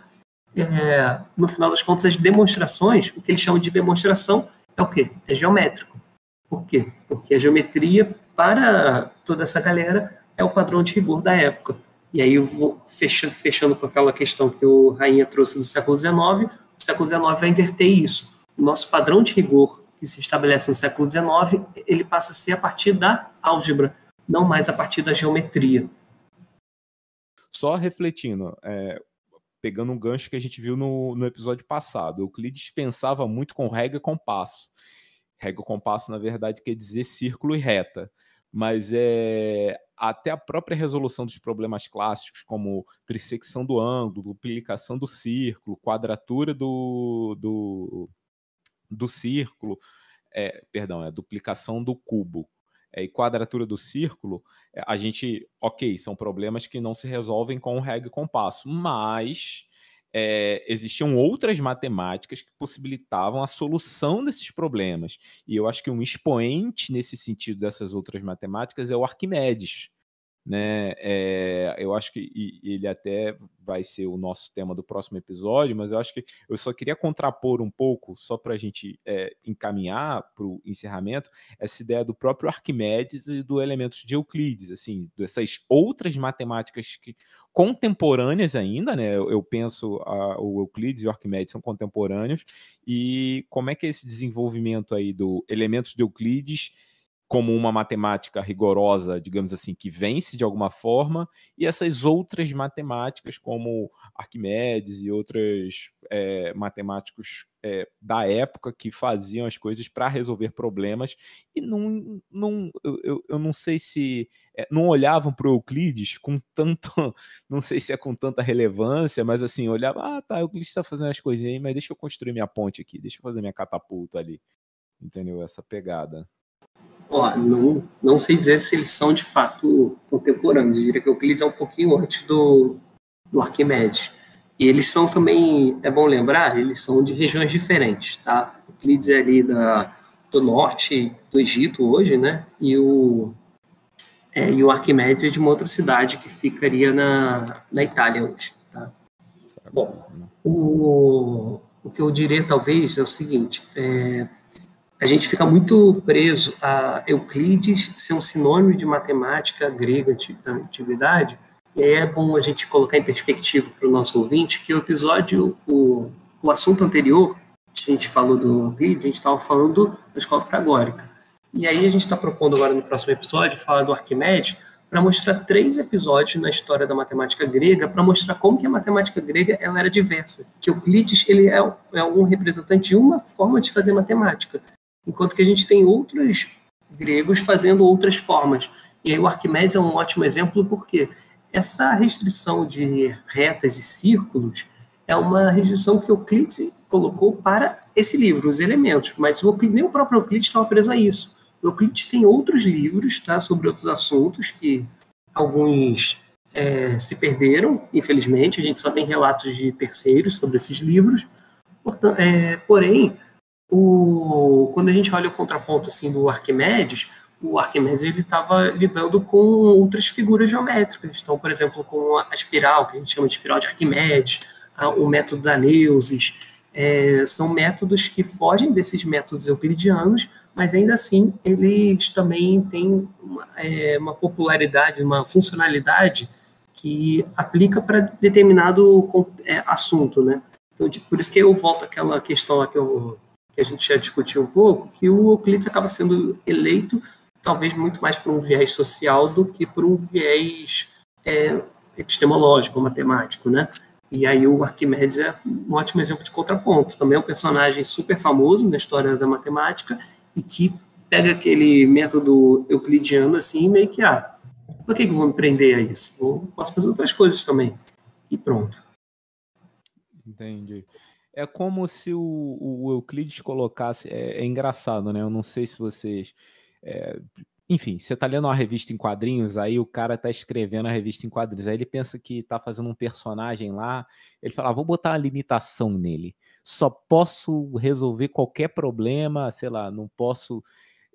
é, no final das contas, as demonstrações, o que eles chamam de demonstração, é o quê? É geométrico. Por quê? Porque a geometria, para toda essa galera, é o padrão de rigor da época. E aí eu vou fechando, fechando com aquela questão que o Rainha trouxe do século XIX, o século XIX vai inverter isso. O nosso padrão de rigor que se estabelece no século XIX, ele passa a ser a partir da álgebra, não mais a partir da geometria. Só refletindo, é, pegando um gancho que a gente viu no, no episódio passado. Euclides pensava muito com regra e compasso. Regra e compasso, na verdade, quer dizer círculo e reta. Mas é até a própria resolução dos problemas clássicos, como trissecção do ângulo, duplicação do círculo, quadratura do, do, do círculo, é, perdão, é duplicação do cubo é, e quadratura do círculo, é, a gente, ok, são problemas que não se resolvem com regra e compasso, mas é, existiam outras matemáticas que possibilitavam a solução desses problemas. E eu acho que um expoente nesse sentido dessas outras matemáticas é o Arquimedes né? É, eu acho que ele até vai ser o nosso tema do próximo episódio, mas eu acho que eu só queria contrapor um pouco, só para a gente é, encaminhar para o encerramento, essa ideia do próprio Arquimedes e do elementos de Euclides, assim, dessas outras matemáticas que, contemporâneas ainda, né? Eu, eu penso a, o Euclides e o Arquimedes são contemporâneos, e como é que é esse desenvolvimento aí do elementos de Euclides como uma matemática rigorosa, digamos assim, que vence de alguma forma, e essas outras matemáticas, como Arquimedes e outros é, matemáticos é, da época que faziam as coisas para resolver problemas, e não, não eu, eu não sei se é, não olhavam para Euclides com tanto, [LAUGHS] não sei se é com tanta relevância, mas assim, olhava, ah, tá, Euclides está fazendo as coisinhas aí, mas deixa eu construir minha ponte aqui, deixa eu fazer minha catapulta ali. Entendeu? Essa pegada. Ó, não, não sei dizer se eles são de fato contemporâneos. Eu diria que o Euclides é um pouquinho antes do, do Arquimedes. E eles são também, é bom lembrar, eles são de regiões diferentes, tá? Euclides é ali da, do norte do Egito hoje, né? E o, é, e o Arquimedes é de uma outra cidade que ficaria na, na Itália hoje, tá? Bom, o, o que eu diria talvez é o seguinte, é, a gente fica muito preso a Euclides ser um sinônimo de matemática grega da antiguidade, e aí é bom a gente colocar em perspectiva para o nosso ouvinte que o episódio, o, o assunto anterior, a gente falou do Euclides, a gente estava falando da escola pitagórica. E aí a gente está propondo agora no próximo episódio falar do Arquimedes para mostrar três episódios na história da matemática grega para mostrar como que a matemática grega ela era diversa. Que Euclides ele é, é um representante de uma forma de fazer matemática enquanto que a gente tem outros gregos fazendo outras formas. E aí o Arquimedes é um ótimo exemplo porque essa restrição de retas e círculos é uma restrição que Euclides colocou para esse livro, os elementos, mas o Euclides, nem o próprio Euclides estava preso a isso. O Euclides tem outros livros tá, sobre outros assuntos que alguns é, se perderam, infelizmente, a gente só tem relatos de terceiros sobre esses livros, portanto, é, porém, o, quando a gente olha o contraponto assim do Arquimedes, o Arquimedes ele estava lidando com outras figuras geométricas. Então, por exemplo, com a espiral, que a gente chama de espiral de Arquimedes, a, o método da Neusis, é, são métodos que fogem desses métodos euclidianos, mas ainda assim eles também têm uma, é, uma popularidade, uma funcionalidade que aplica para determinado é, assunto, né? Então, por isso que eu volto àquela questão que eu que a gente já discutiu um pouco, que o Euclides acaba sendo eleito talvez muito mais por um viés social do que por um viés é, epistemológico, matemático, né? E aí o Arquimedes é um ótimo exemplo de contraponto. Também é um personagem super famoso na história da matemática e que pega aquele método euclidiano assim meio que, ah, por que, que eu vou me prender a isso? Vou, posso fazer outras coisas também. E pronto. Entendi. É como se o, o Euclides colocasse. É, é, engraçado, né? Eu não sei se vocês. É, enfim, você tá lendo uma revista em quadrinhos, aí o cara tá escrevendo a revista em quadrinhos, aí ele pensa que tá fazendo um personagem lá, ele fala, ah, vou botar uma limitação nele. Só posso resolver qualquer problema, sei lá, não posso.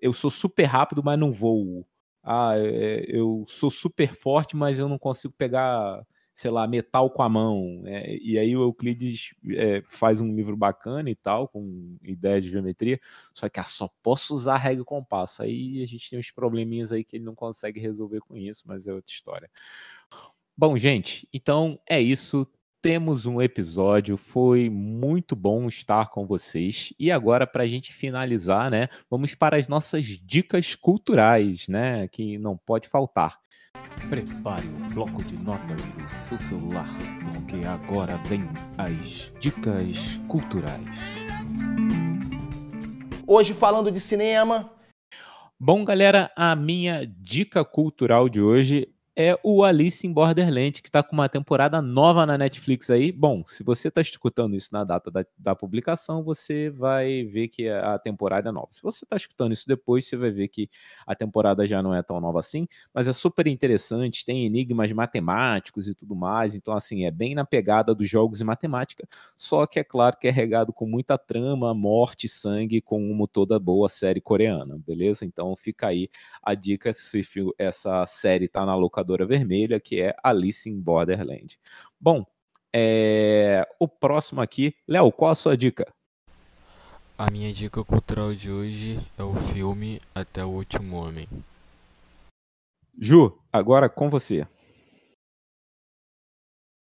Eu sou super rápido, mas não voo. Ah, é, eu sou super forte, mas eu não consigo pegar sei lá, metal com a mão. É, e aí o Euclides é, faz um livro bacana e tal, com ideias de geometria, só que ah, só posso usar regra e compasso. Aí a gente tem uns probleminhas aí que ele não consegue resolver com isso, mas é outra história. Bom, gente, então é isso temos um episódio, foi muito bom estar com vocês. E agora, para a gente finalizar, né, vamos para as nossas dicas culturais, né, que não pode faltar. Prepare o bloco de notas do seu celular, porque agora vem as dicas culturais. Hoje falando de cinema. Bom, galera, a minha dica cultural de hoje é o Alice in Borderland, que está com uma temporada nova na Netflix aí. Bom, se você está escutando isso na data da, da, publicação, você vai ver que a temporada é nova. Se você está escutando isso depois, você vai ver que a temporada já não é tão nova assim, mas é super interessante, tem enigmas matemáticos e tudo mais, então assim, é bem na pegada dos jogos e matemática, só que é claro que é regado com muita trama, morte, sangue, como toda boa série coreana, beleza? Então fica aí a dica se essa série tá na locadora locadora vermelha, que é Alice in Borderland. Bom, é... o próximo aqui, Léo, qual a sua dica? A minha dica cultural de hoje é o filme Até o Último Homem. Ju, agora com você.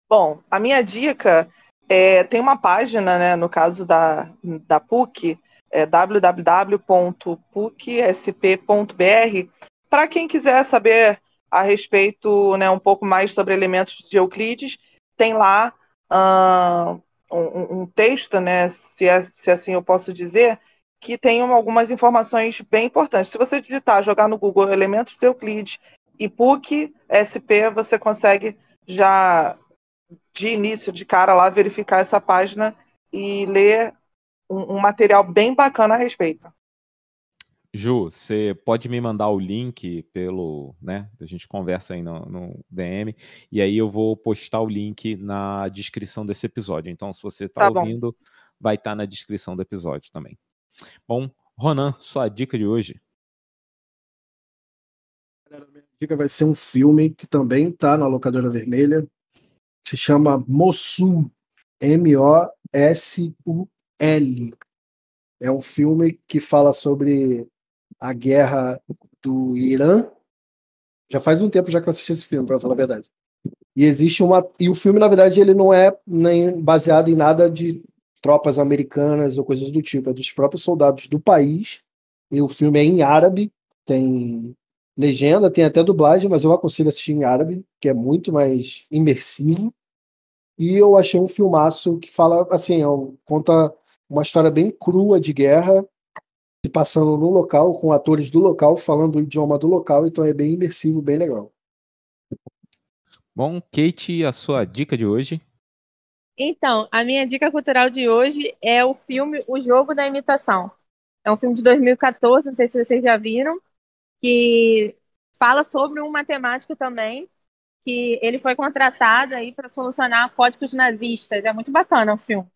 Bom, a minha dica é, tem uma página, né, no caso da, da PUC, é www.pucsp.br, para quem quiser saber a respeito, né, um pouco mais sobre elementos de Euclides. Tem lá uh, um, um, texto, né, se, é, se assim eu posso dizer, que tem algumas informações bem importantes. Se você digitar, jogar no Google elementos de Euclides e PUC SP, você consegue já de início, de cara lá, verificar essa página e ler um, um material bem bacana a respeito. Ju, você pode me mandar o link pelo, né? A gente conversa aí no, no DM e aí eu vou postar o link na descrição desse episódio. Então, se você está Tá bom. ouvindo, vai estar na descrição do episódio também. Bom, Ronan, sua dica de hoje. A dica vai ser um filme que também tá na locadora vermelha. Se chama Mosul. M-O-S-U-L. É um filme que fala sobre a guerra do Irã. Já faz um tempo já que eu assisti esse filme, para falar a verdade. E existe uma. E o filme, na verdade, ele não é nem baseado em nada de tropas americanas ou coisas do tipo. É dos próprios soldados do país. E o filme é em árabe. Tem legenda, tem até dublagem, mas eu aconselho assistir em árabe, que é muito mais imersivo. E eu achei um filmaço que fala, assim, é conta uma história bem crua de guerra, se passando no local, com atores do local, falando o idioma do local, então é bem imersivo, bem legal. Bom, Kate, a sua dica de hoje. Então, a minha dica cultural de hoje é o filme O Jogo da Imitação. É um filme de 2014, não sei se vocês já viram, que fala sobre um matemático também, que ele foi contratado aí para solucionar códigos nazistas. É muito bacana o filme.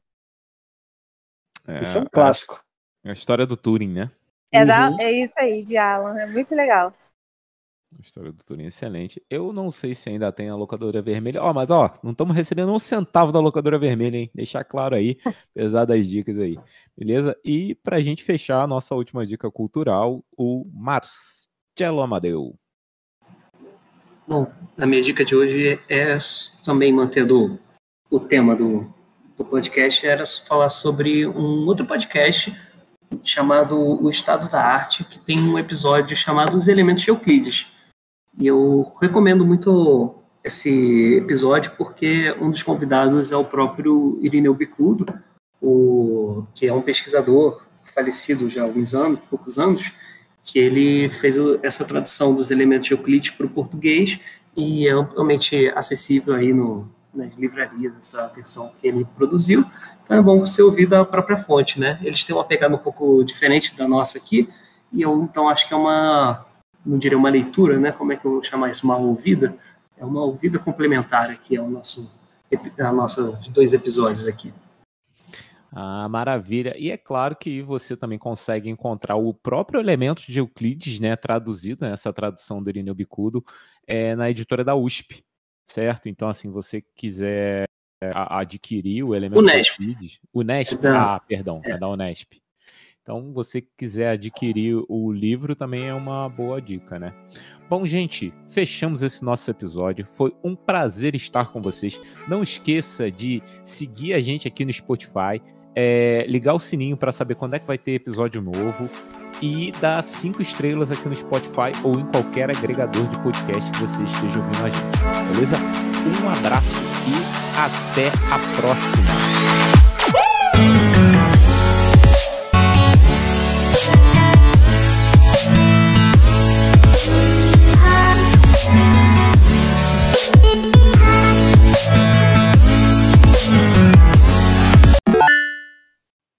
É, Isso é um clássico. É a história do Turing, né? É, da- Uhum. é isso aí, de Alan. É muito legal. A história do Turing é excelente. Eu não sei se ainda tem a locadora vermelha. Ó, mas ó, não estamos recebendo um centavo da locadora vermelha, hein? Deixar claro aí, [LAUGHS] apesar das dicas aí. Beleza? E pra gente fechar a nossa última dica cultural, o Marcelo Amadeu. Bom, a minha dica de hoje é também mantendo o tema do, do podcast, era falar sobre um outro podcast chamado O Estado da Arte, que tem um episódio chamado Os Elementos de Euclides. E eu recomendo muito esse episódio porque um dos convidados é o próprio Irineu Bicudo, o, que é um pesquisador falecido já há alguns anos, poucos anos, que ele fez essa tradução dos elementos de Euclides para o português e é amplamente acessível aí no, nas livrarias, essa versão que ele produziu. Então é bom você ouvir da própria fonte, né? Eles têm uma pegada um pouco diferente da nossa aqui, e eu então acho que é uma, não diria uma leitura, né? Como é que eu vou chamar isso? Uma ouvida? É uma ouvida complementar aqui ao nosso, epi- a nossa dois episódios aqui. Ah, maravilha. E é claro que você também consegue encontrar o próprio elemento de Euclides, né, traduzido, né, essa tradução do Irineu Bicudo, é, na editora da USP, certo? Então, assim, você quiser é, a- adquirir o elemento Unesp. Euclides... Unesp, É da- ah, perdão, é. da Unesp. Então, você quiser adquirir o livro também é uma boa dica, né? Bom, gente, fechamos esse nosso episódio. Foi um prazer estar com vocês. Não esqueça de seguir a gente aqui no Spotify, é, ligar o sininho para saber quando é que vai ter episódio novo e dar cinco estrelas aqui no Spotify ou em qualquer agregador de podcast que você esteja ouvindo a gente. Beleza? Um abraço e até a próxima.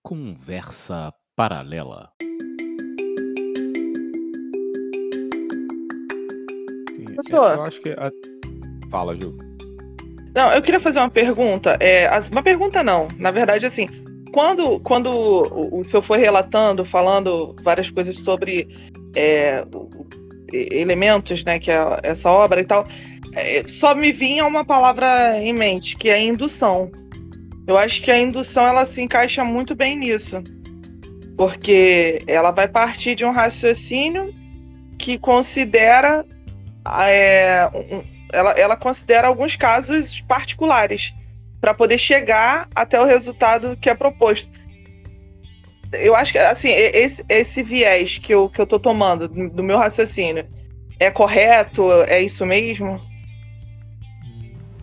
Conversa paralela. Professor. Eu acho que. a- Fala, Ju. Não, eu queria fazer uma pergunta. É, uma pergunta não. Na verdade, assim, quando, quando o, senhor foi relatando, falando várias coisas sobre é, elementos, né, que é essa obra e tal, é, só me vinha uma palavra em mente, que é indução. Eu acho que a indução ela se encaixa muito bem nisso, porque ela vai partir de um raciocínio que considera é, um- ela, ela considera alguns casos particulares para poder chegar até o resultado que é proposto. Eu acho que assim, esse, esse viés que eu, que eu tô tomando do do meu raciocínio é correto? É isso mesmo?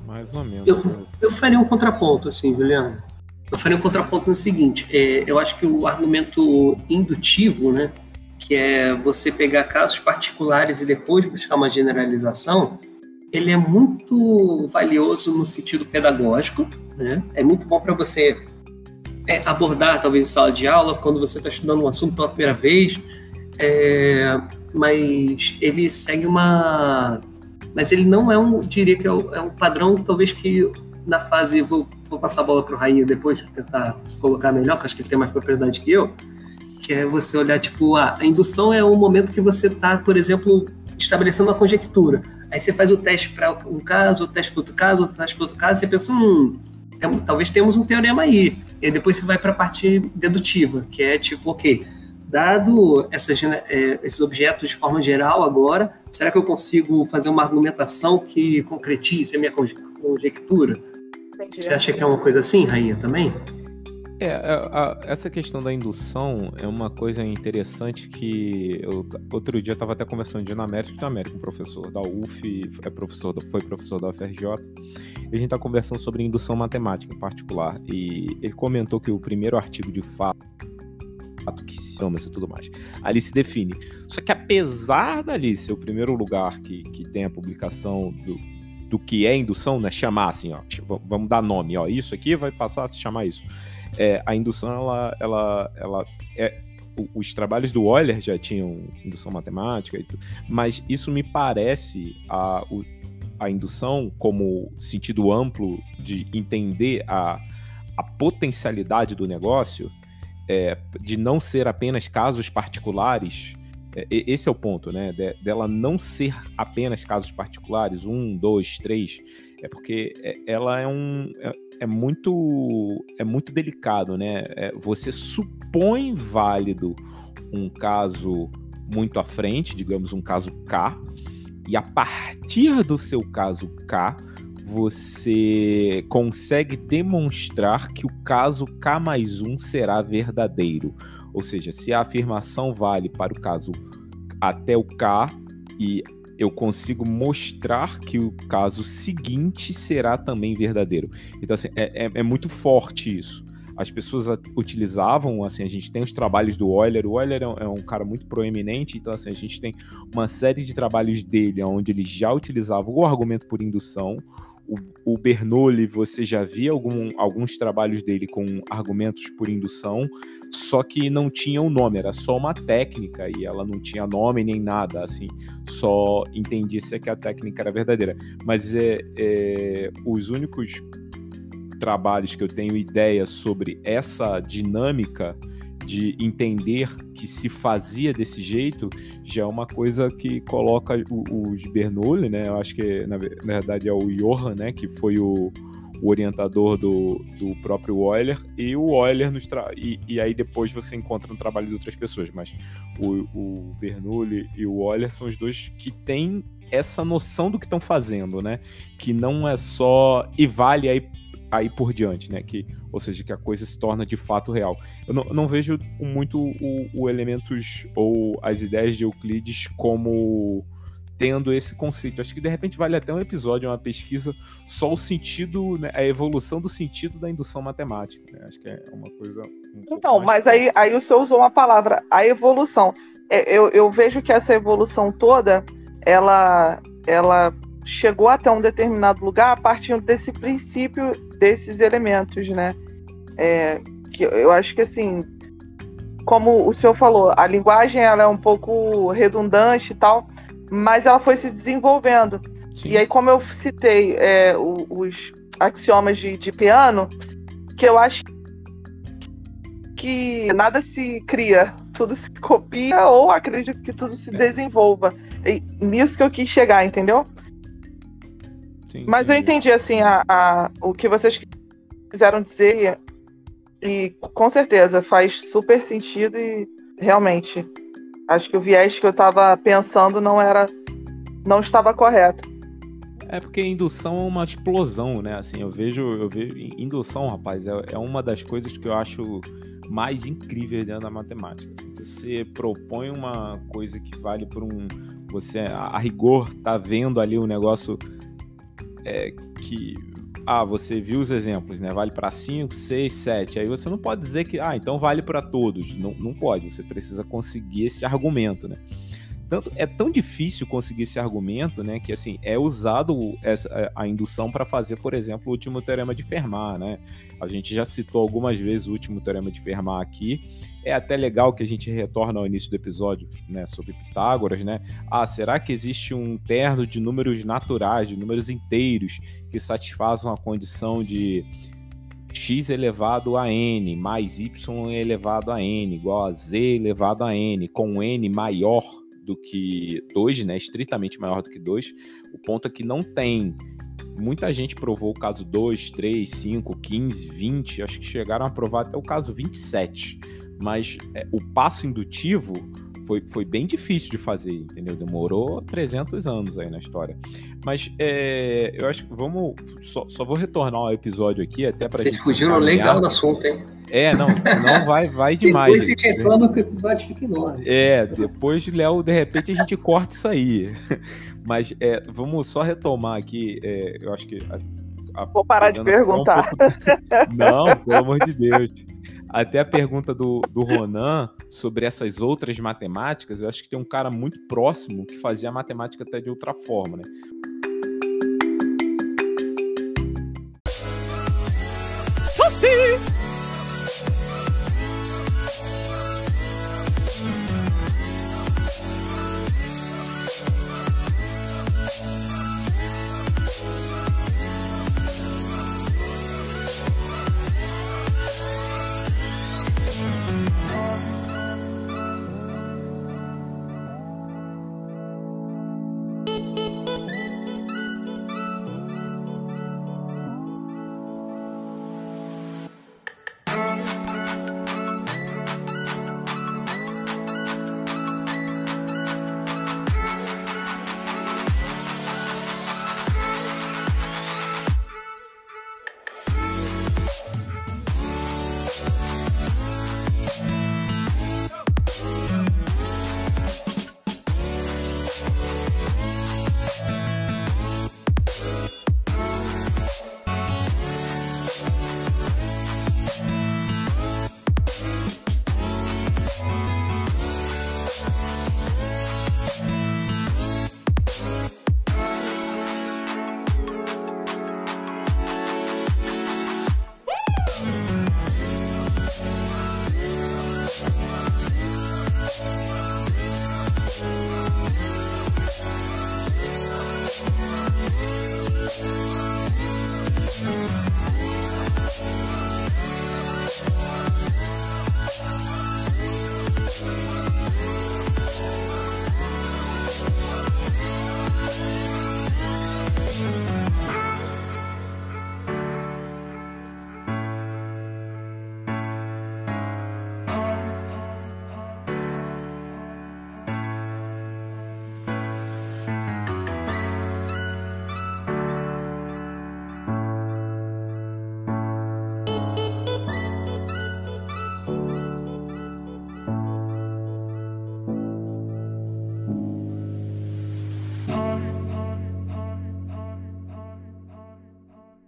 Mais ou menos. Eu- Eu faria um contraponto, assim, Juliano. Eu faria um contraponto no seguinte: é, eu acho que o argumento indutivo, né, que é você pegar casos particulares e depois buscar uma generalização, ele é muito valioso no sentido pedagógico, né? É muito bom para você é, abordar, talvez, em sala de aula, quando você está estudando um assunto pela primeira vez. é, mas ele segue uma. Mas ele não é um, diria que é um, é um padrão, talvez que na fase. Vou, vou passar a bola para o Rainha depois, tentar se colocar melhor, que acho que ele tem mais propriedade que eu. Que é você olhar, tipo, a, a indução é um momento que você está, por exemplo, estabelecendo uma conjectura. Aí você faz o teste para um caso, o teste para outro caso, o teste para outro caso, e você pensa, hum, tem, talvez temos um teorema aí. E aí depois você vai para a parte dedutiva, que é tipo, ok, dado essas, é, esses objetos de forma geral agora, será que eu consigo fazer uma argumentação que concretize a minha conjectura? Entendi. Você acha que é uma coisa assim, Rainha, também? É, a, a, essa questão da indução é uma coisa interessante que eu, outro dia eu estava até conversando de América de América, um professor da UF, é professor, foi professor da UFRJ, e a gente está conversando sobre indução matemática em particular, e ele comentou que o primeiro artigo de fato que se chama e tudo mais. Ali se define. Só que apesar dali ser o primeiro lugar que, que tem a publicação do, do que é indução, né? Chamar assim, ó, vamos dar nome, ó, isso aqui vai passar a se chamar isso. É, a indução, ela, ela, ela é, os trabalhos do Euler já tinham indução matemática, e tudo, mas isso me parece a, a indução como sentido amplo de entender a, a potencialidade do negócio, é, de não ser apenas casos particulares, é, esse é o ponto, né? De, dela não ser apenas casos particulares, um, dois, três, é porque é, ela é um. É, é, muito. É muito delicado, né? É, você supõe válido um caso muito à frente, digamos um caso K, e a partir do seu caso K, você consegue demonstrar que o caso K mais 1 será verdadeiro. Ou seja, se a afirmação vale para o caso até o K e eu consigo mostrar que o caso seguinte será também verdadeiro. Então, assim, é, é, é muito forte isso. As pessoas utilizavam, assim, a gente tem os trabalhos do Euler, o Euler é um, é um, cara muito proeminente, então assim, a gente tem uma série de trabalhos dele onde ele já utilizava o argumento por indução, o, o Bernoulli, você já via algum, alguns trabalhos dele com argumentos por indução, só que não tinha um nome, era só uma técnica e ela não tinha nome nem nada, assim, só entendia se é que a técnica era verdadeira. Mas é, é os únicos trabalhos que eu tenho ideia sobre essa dinâmica de entender que se fazia desse jeito já é uma coisa que coloca os Bernoulli, né? Eu acho que na, verdade é o Johan, né? Que foi o, o orientador do, do próprio Euler e o Euler nos tra... e, e aí depois você encontra no trabalho de outras pessoas, mas o, o Bernoulli e o Euler são os dois que têm essa noção do que estão fazendo, né? Que não é só e vale aí aí por diante, né? Que, ou seja, que a coisa se torna de fato real. Eu não, não vejo muito o, o, elementos ou as ideias de Euclides como tendo esse conceito. Acho que de repente vale até um episódio, uma pesquisa, só o sentido, né, a evolução do sentido da indução matemática. Né? Acho que é uma coisa. Um então, mas aí, aí o senhor usou uma palavra, a evolução. É, eu, eu vejo que essa evolução toda, ela, ela chegou até um determinado lugar a partir desse princípio, desses elementos, né? É, que eu acho que assim, como o senhor falou, a linguagem ela é um pouco redundante e tal, mas ela foi se desenvolvendo. Sim. E aí, como eu citei é, os axiomas de, de piano, que eu acho que nada se cria, tudo se copia ou acredito que tudo se é. desenvolva. E nisso que eu quis chegar, entendeu? Sim, Mas eu entendi, assim, a, a, o que vocês quiseram dizer e com certeza faz super sentido e realmente acho que o viés que eu estava pensando não era não estava correto. É porque indução é uma explosão, né? Assim, eu vejo, eu vejo indução, rapaz, é, é uma das coisas que eu acho mais incríveis dentro da matemática. Assim, você propõe uma coisa que vale por um, você a, rigor tá vendo ali o negócio é, que ah, você viu os exemplos, né? Vale para 5, 6, 7. Aí você não pode dizer que, ah, então vale para todos. Não, não pode, você precisa conseguir esse argumento, né? Tanto é tão difícil conseguir esse argumento, né, que assim é usado essa, a indução para fazer, por exemplo, o último teorema de Fermat, né? A gente já citou algumas vezes o último teorema de Fermat aqui. É até legal que a gente retorna ao início do episódio, né, sobre Pitágoras, né? Ah, será que existe um terno de números naturais, de números inteiros que satisfaçam a condição de x elevado a n mais y elevado a n igual a z elevado a n, com n maior do que 2, né, estritamente maior do que 2. O ponto é que não tem. Muita gente provou o caso 2, 3, 5, 15, 20, acho que chegaram a provar até o caso 27. Mas é, o passo indutivo foi, foi bem difícil de fazer, entendeu? Demorou 300 anos aí na história. Mas é, eu acho que vamos. Só, só vou retornar ao episódio aqui, até para Vocês fugiram legal do assunto, hein? É, não, senão vai, vai demais. Depois você reclama que o episódio fica enorme. É, depois, Léo, de repente a gente corta isso aí. Mas é, vamos só retomar aqui, é, eu acho que. A, a, Vou parar de perguntar. Um pouco... Não, pelo amor de Deus. Até a pergunta do, do Ronan sobre essas outras matemáticas, eu acho que tem um cara muito próximo que fazia a matemática até de outra forma, né?